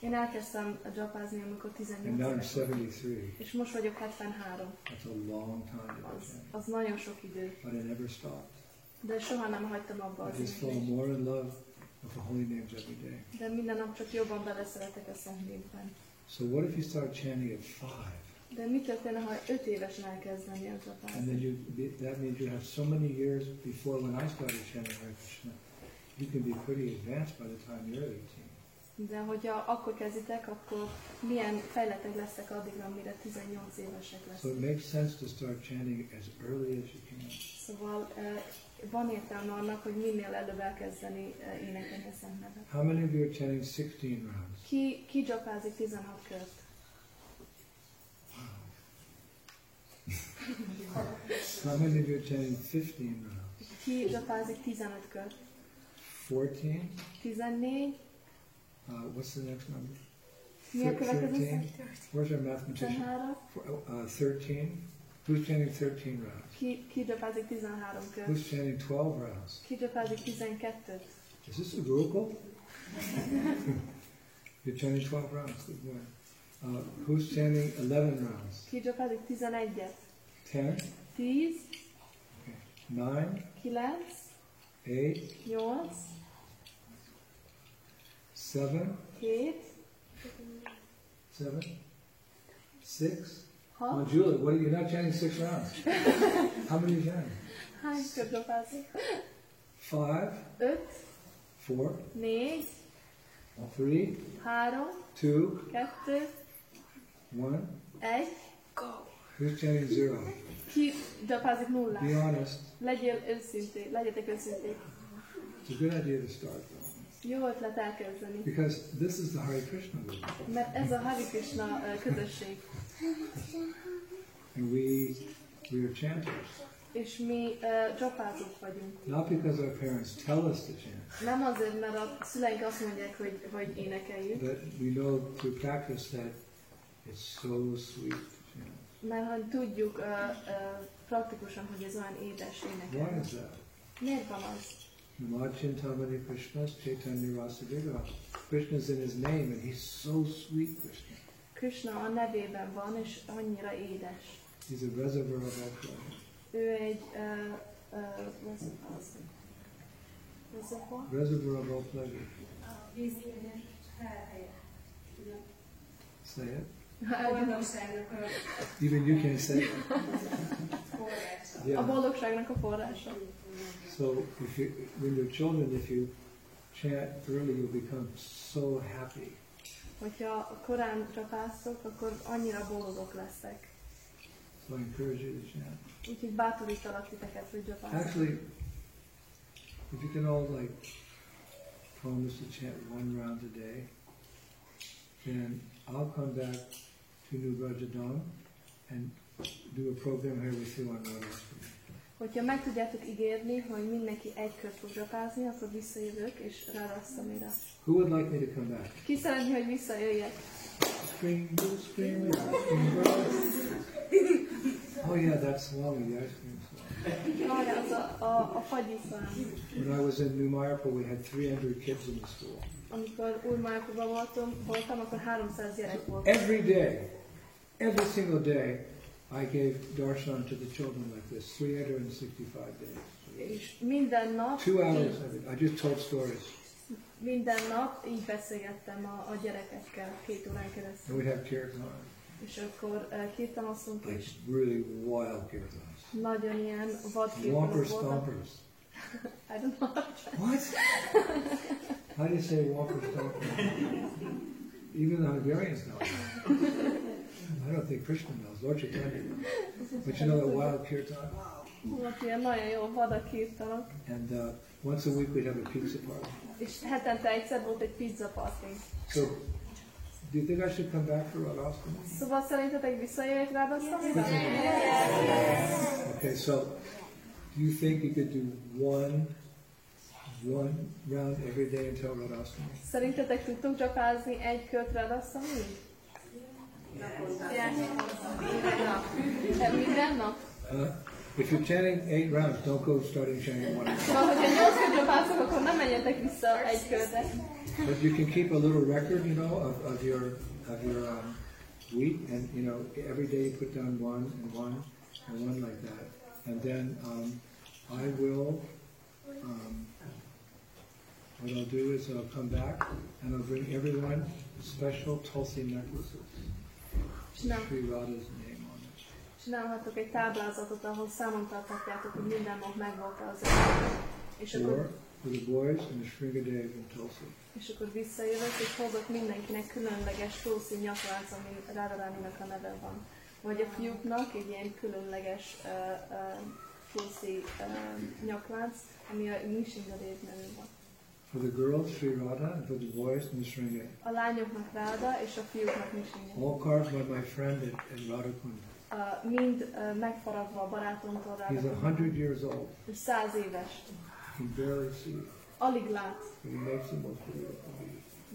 Speaker 2: Én elkezdtem japázni, amikor
Speaker 1: and
Speaker 2: 18
Speaker 1: now I'm
Speaker 2: éves.
Speaker 1: 73.
Speaker 2: És most vagyok 73.
Speaker 1: That's a long time be
Speaker 2: Az, az nagyon sok idő.
Speaker 1: But I never stopped.
Speaker 2: De soha nem hagytam abba az
Speaker 1: I just fall more in love with the holy names every day.
Speaker 2: De minden nap csak jobban beleszeretek a szent névben.
Speaker 1: So what if you start chanting at five,
Speaker 2: De mi történne, ha 5 évesen elkezdeni az
Speaker 1: and
Speaker 2: japázni?
Speaker 1: then you that means you have so many years before when I started chanting Hare Krishna. You can be pretty advanced by the time you're 18.
Speaker 2: De hogyha akkor kezditek, akkor milyen fejletek lesztek addigra, mire 18 évesek
Speaker 1: So
Speaker 2: lesznek.
Speaker 1: it makes sense to start chanting as early as you can.
Speaker 2: Szóval eh, van értelme annak, hogy minél előbb elkezdeni eh, énekelni a Szent Nevet.
Speaker 1: How many of you are chanting 16 rounds?
Speaker 2: Ki, ki japázik 16 kört?
Speaker 1: How many of you are chanting 15 rounds?
Speaker 2: Ki japázik 15 kört?
Speaker 1: 14?
Speaker 2: 14?
Speaker 1: Uh, what's the next number? Thir- 13? Where's our mathematician?
Speaker 2: 13?
Speaker 1: Four- Uh, 13? Who's chanting 13 rounds?
Speaker 2: Ki, ki japázik 13 kört?
Speaker 1: Who's chanting 12 rounds?
Speaker 2: Ki japázik 12-t?
Speaker 1: Is this a Gurukul? You're chanting 12 rounds. Good boy. Uh, who's chanting 11 rounds?
Speaker 2: Ki japázik 11-et?
Speaker 1: 10?
Speaker 2: 10?
Speaker 1: 9?
Speaker 2: 9?
Speaker 1: 8?
Speaker 2: 8?
Speaker 1: 7?
Speaker 2: 7?
Speaker 1: 7? 6?
Speaker 2: 6?
Speaker 1: Oh, Julie, what are you not chanting six rounds? How many are you chanting?
Speaker 2: Hány kört japázik?
Speaker 1: Five?
Speaker 2: 5?
Speaker 1: Four?
Speaker 2: 4?
Speaker 1: Three,
Speaker 2: három,
Speaker 1: two,
Speaker 2: kettő,
Speaker 1: one.
Speaker 2: egy.
Speaker 1: Who's chanting zero?
Speaker 2: Ki japázik
Speaker 1: Be
Speaker 2: nullát?
Speaker 1: honest.
Speaker 2: Legyél őszintén, legyetek őszinték.
Speaker 1: It's a good idea to start though.
Speaker 2: Jó ötlet elkezdeni.
Speaker 1: Because this is the Hare Krishna movement.
Speaker 2: Mert ez a Hari Krishna közösség.
Speaker 1: And we we are chanters.
Speaker 2: És mi uh, vagyunk.
Speaker 1: Not because our parents tell us to chant,
Speaker 2: Nem azért, mert a szüleink azt mondják, hogy, hogy énekeljük,
Speaker 1: but we know through practice that it's so sweet to chant.
Speaker 2: mert hogy tudjuk uh, uh, praktikusan, hogy ez olyan édes
Speaker 1: Why
Speaker 2: énekelni.
Speaker 1: is that?
Speaker 2: Miért van az?
Speaker 1: Namachintamani Krishna's Chaitanya Rasadeva. Krishna's in his name and he's so sweet, Krishna.
Speaker 2: Krishna a nevében van, és annyira édes.
Speaker 1: He's a reservoir of all pleasure.
Speaker 2: Ő egy uh, uh, az, az, reservoir?
Speaker 1: Reservoir of all pleasure. Say it. Even you can't say it.
Speaker 2: A
Speaker 1: Yeah.
Speaker 2: boldogságnak a forrása.
Speaker 1: So if you, when you're children, if you chant early, you'll become so happy.
Speaker 2: Hogyha korán csapásztok, akkor annyira boldogok lesztek.
Speaker 1: So I encourage you to chant.
Speaker 2: Úgyhogy bátorítalak titeket, hogy csapásztok.
Speaker 1: Actually, if you can all like promise to chant one round a day, then I'll come back to New Brajadam and do a program here with you on Radhastami.
Speaker 2: Hogyha meg tudjátok ígérni, hogy mindenki egy kört fog csapázni, akkor visszajövök, és rárasszamira.
Speaker 1: Who would like me to come back?
Speaker 2: Ki szeretné, hogy visszajöjjek?
Speaker 1: Spring, blue, spring, spring, bird. Oh yeah, that's Swami, the ice cream
Speaker 2: az a, a, a fagyiszám.
Speaker 1: When I was in New Mayapur, we had 300 kids in the school.
Speaker 2: Amikor Úrmájkóban voltam, voltam, akkor 300 gyerek volt.
Speaker 1: Every day, every single day, I gave darshan to the children like this, 365 days.
Speaker 2: Nap,
Speaker 1: Two hours of it. I just told stories.
Speaker 2: minden nap így beszélgettem a, a gyerekekkel két órán keresztül.
Speaker 1: And we'd have kirtan,
Speaker 2: És akkor uh, kirtanoztunk,
Speaker 1: like
Speaker 2: és
Speaker 1: really wild kirtans.
Speaker 2: nagyon ilyen vad
Speaker 1: Whomper stompers.
Speaker 2: I don't know.
Speaker 1: What? How do you say whomper stompers? Even the Hungarians know. I don't think Krishna knows. Lord Chaitanya knows. But you know that wild kirtan?
Speaker 2: Volt ilyen nagyon jó vad kirtanok.
Speaker 1: And uh, once a week we'd have a pizza party.
Speaker 2: És hetente egyszer volt egy pizza party.
Speaker 1: So, do you think I should come back for Radhastami?
Speaker 2: Szóval szerintetek visszajöjjek rád azt, amire?
Speaker 1: Okay, so do you think you could do one one round every day until Radhastami?
Speaker 2: Szerintetek tudtunk csapázni egy kört rád azt, amire? Minden nap?
Speaker 1: Uh, if you're chanting eight rounds, don't go starting chanting one.
Speaker 2: Szóval, hogyha nyolc kört csapászok, akkor nem menjetek vissza egy körre.
Speaker 1: But you can keep a little record, you know, of, of your of your um, week, and you know, every day you put down one and one and one like that, and then um, I will. Um, what I'll do is I'll come back and I'll bring everyone special Tulsi necklaces.
Speaker 2: Csinálhatok egy táblázatot, ahol számon tarthatjátok, hogy minden nap megvolt az és
Speaker 1: Or
Speaker 2: akkor,
Speaker 1: for the boys and the Shringadev and Tulsi.
Speaker 2: és akkor visszajövök, és hordok mindenkinek különleges Tulsi nyaklánc, ami Rádaráninak a neve van. Vagy a fiúknak egy ilyen különleges uh, uh, Tulsi uh, nyaklánc, ami a Nishingadev nevű van.
Speaker 1: For the girls, Sri Radha, and for the boys, Nishringa.
Speaker 2: A lányoknak Ráda, és a fiúknak Nishingadev.
Speaker 1: All carved by my friend at, at Radhakund.
Speaker 2: Uh, mind uh, megfaragva a barátomtól
Speaker 1: He's a hundred years old.
Speaker 2: Ő száz éves.
Speaker 1: He barely see,
Speaker 2: Alig lát.
Speaker 1: but he makes the most beautiful.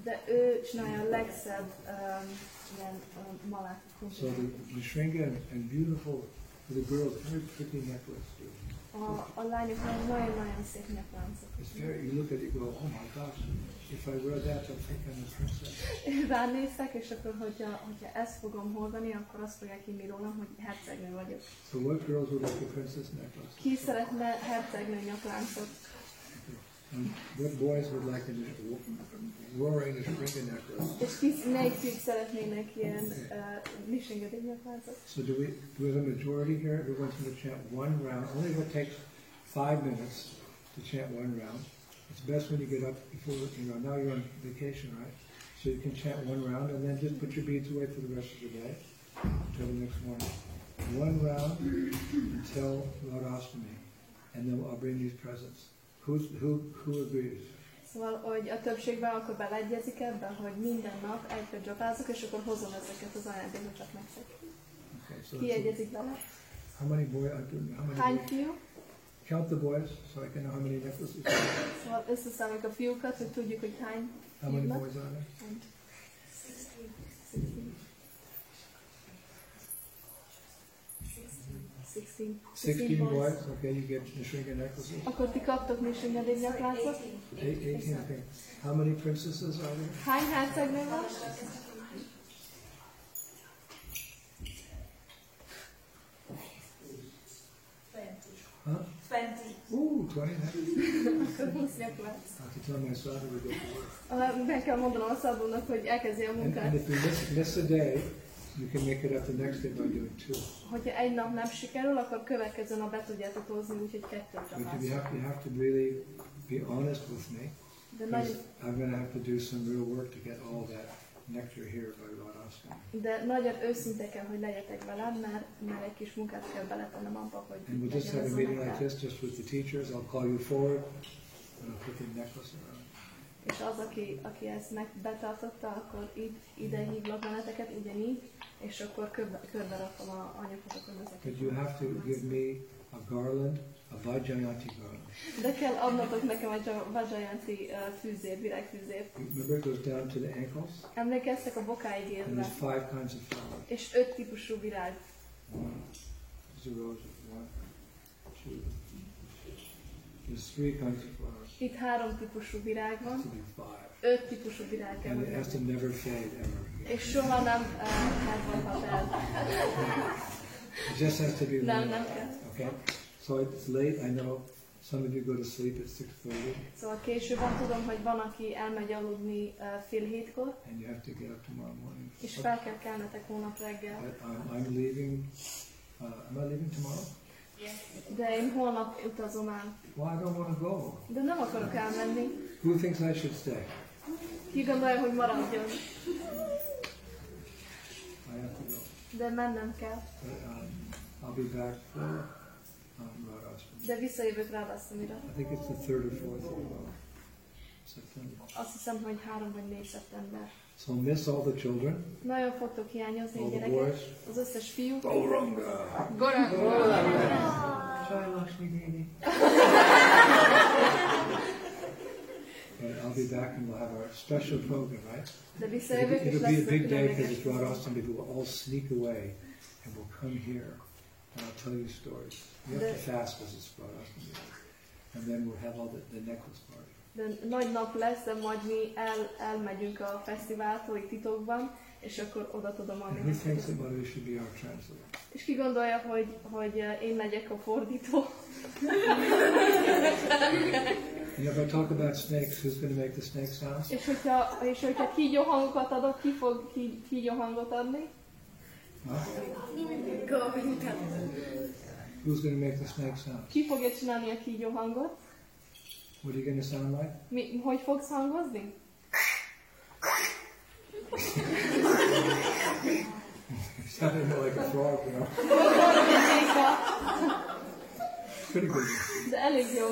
Speaker 2: De ő csinálja a legszebb um, ilyen um, malát.
Speaker 1: So the, Shringa and, and beautiful for the girls, very pretty necklace. Too.
Speaker 2: A, a lányoknak nagyon-nagyon szép nyakláncok.
Speaker 1: You look at it, go, oh my gosh! If I wear that, they'll think I'm a princess.
Speaker 2: Ránéztek, és akkor, hogyha, hogyha ezt fogom hordani, akkor azt fogják hinni rólam, hogy hercegnő vagyok.
Speaker 1: So what girls would like a princess necklace?
Speaker 2: Ki szeretne hercegnő nyakláncot?
Speaker 1: And what boys would like a roaring a Shringa necklace?
Speaker 2: És ki, melyik fiúk szeretnének ilyen uh, misengedély nyakláncot?
Speaker 1: So do we, do we have a majority here? Everyone's going to chant one round. Only what takes five minutes to chant one round. it's best when you get up before, you know, now you're on vacation, right? So you can chant one round and then just put your beads away for the rest of the day, until the next morning. One round until Radhastami, and then I'll bring these presents. Who's, who, who agrees?
Speaker 2: Szóval, hogy a többségben akkor beleegyezik ebben, hogy minden nap egykor dzsapázok, és akkor hozom ezeket az ajándékokat nektek.
Speaker 1: Okay, so
Speaker 2: Ki egyezik bele?
Speaker 1: how many boys, how many
Speaker 2: Hány fiú?
Speaker 1: Count the boys, so I can know how many necklaces.
Speaker 2: Szóval összeszámoljuk a fiúkat, hogy tudjuk, hogy hány
Speaker 1: How many boys are there?
Speaker 2: And 16.
Speaker 1: 16 boys, okay, you get Nisringa necklaces.
Speaker 2: Akkor ti kaptok Nisringadév nyakláncot.
Speaker 1: Eight, 18, okay. How many princesses are there?
Speaker 2: Hány hercegnő van?
Speaker 1: Huh?
Speaker 4: Twenty.
Speaker 1: Ooh, 20. I
Speaker 2: 20
Speaker 1: to tell my son to go to work.
Speaker 2: Meg kell mondanom a szabónak, hogy elkezdje a
Speaker 1: And, and if you miss, miss a day, you can make it up the next day by doing two.
Speaker 2: Hogyha egy nap nem sikerül, akkor következő nap be tudjátok hozni, úgyhogy kettőt
Speaker 1: But you have, you have to really be honest with me,
Speaker 2: De, nagy,
Speaker 1: I'm going to have to do some real work to get all that nectar here by Radhaskam.
Speaker 2: de nagyon őszinte kell, hogy legyetek velem, mert, mert egy kis munkát kell beletennem abba, hogy
Speaker 1: And we'll just have a meeting like this, just with the teachers. I'll call you forward, and I'll put the necklace around.
Speaker 2: És az, aki, aki ezt meg betartotta, akkor itt, ide hívlak benneteket, ugyanígy, és akkor körbe, körbe rakom a anyagotokon ezeket.
Speaker 1: But you have to give me a garland, a Vajjayanti garland.
Speaker 2: De kell adnatok nekem egy Vajjayanti uh, fűzér, virágfűzér.
Speaker 1: Remember, it goes down to the ankles,
Speaker 2: Emlékeztek a bokáig
Speaker 1: and
Speaker 2: érve,
Speaker 1: there's five kinds of flowers.
Speaker 2: és öt típusú virág.
Speaker 1: One, rose, one, two. There's three kinds of flowers.
Speaker 2: Itt három típusú virág van, öt típusú virág kell,
Speaker 1: And
Speaker 2: hogy
Speaker 1: it has to
Speaker 2: legyen.
Speaker 1: never fade ever.
Speaker 2: És soha nem uh, el.
Speaker 1: It just has to be
Speaker 2: Nem, nem kell.
Speaker 1: Okay? So it's late. I know some of you go to sleep at 6.30
Speaker 2: Szóval később van, tudom, hogy van, aki elmegy aludni uh, fél hétkor,
Speaker 1: and you have to get up tomorrow morning.
Speaker 2: és fel kell kelnetek hónap reggel.
Speaker 1: I, I'm, I'm leaving. Uh, am I leaving tomorrow?
Speaker 2: De én holnap utazom el.
Speaker 1: Well, I don't want to go.
Speaker 2: De nem akarok elmenni.
Speaker 1: Who thinks I should stay?
Speaker 2: Ki gondolja, hogy maradjon.
Speaker 1: I have to go.
Speaker 2: De mennem kell.
Speaker 1: But um, I'll be back for um.
Speaker 2: De visszajövök Rádasztamira.
Speaker 1: I think it's the third or fourth September.
Speaker 2: Azt hiszem, hogy három vagy négy szeptember.
Speaker 1: So I'll miss all the children,
Speaker 2: Nagyon fogtok hiányozni
Speaker 1: all the
Speaker 2: gyerekek.
Speaker 1: boys.
Speaker 2: Az összes fiú.
Speaker 1: Gauranga!
Speaker 5: Goran!
Speaker 1: Jai Lakshmi Devi. But I'll be back and we'll have our special program, right?
Speaker 2: De
Speaker 1: It'll, be- it'll be a big day because
Speaker 2: különleges
Speaker 1: it's Radhastami. People will all sneak away and we'll come here and I'll tell you stories. You have to fast because it's brought Radhastami. And then we'll have all the, the necklace party.
Speaker 2: De nagy nap lesz, de majd mi el, elmegyünk a fesztiváltól itt titokban, és akkor oda tudom adni
Speaker 1: who thinks that Madhu should be our translator?
Speaker 2: És ki gondolja, hogy, hogy eh, én legyek a fordító?
Speaker 1: You I talk about snakes, who's going to make the snake sounds?
Speaker 2: És hogyha, és hogyha kígyó hangokat adok, ki fog ki, kígyó hangot adni?
Speaker 1: Huh? Who's going to make the snake sounds?
Speaker 2: Ki fogja csinálni a kígyó hangot?
Speaker 1: What are you going to sound like?
Speaker 2: Mi, hogy fogsz hangozni?
Speaker 1: Sounding more like a frog, you know? Pretty good.
Speaker 2: De elég jó.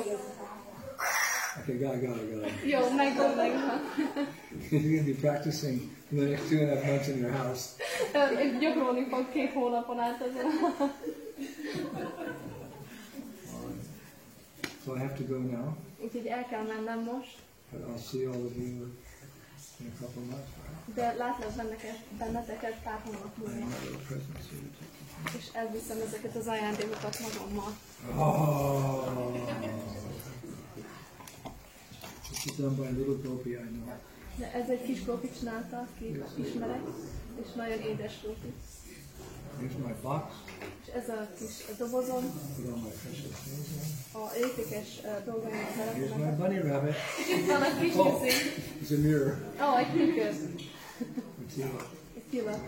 Speaker 1: Okay, got it, got it, got it.
Speaker 2: Jó, megvan, megvan.
Speaker 1: You're going to be practicing for the next two and a half months in your house.
Speaker 2: Gyakorolni fog két hónapon át ezen.
Speaker 1: So I have to go now,
Speaker 2: Úgyhogy el kell mennem most,
Speaker 1: but I'll see all of you in a couple of months.
Speaker 2: De látlak benneket, benneteket pár hónap múlva. És elviszem ezeket az ajándékokat magammal.
Speaker 1: Oh! This is done by a little gopi I know.
Speaker 2: De ez egy kis kopi csinálta, aki ismerek, és nagyon édes kopi.
Speaker 1: Here's my box.
Speaker 2: És ez a kis dobozom,
Speaker 1: Put all my precious things in.
Speaker 2: a értékes uh, dolgaimat
Speaker 1: Here's my
Speaker 2: szeretem.
Speaker 1: bunny rabbit.
Speaker 2: És itt van a kis
Speaker 1: Oh,
Speaker 2: nyuszi.
Speaker 1: it's a mirror.
Speaker 2: Ó, oh, egy tükör.
Speaker 1: Let's see what.
Speaker 2: Egy pillanat.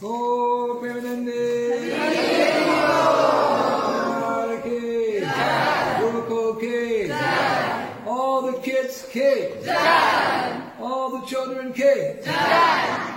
Speaker 1: Oh, Premanande! Guru Ko Ke! K. All the children K.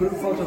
Speaker 1: Bruno falta.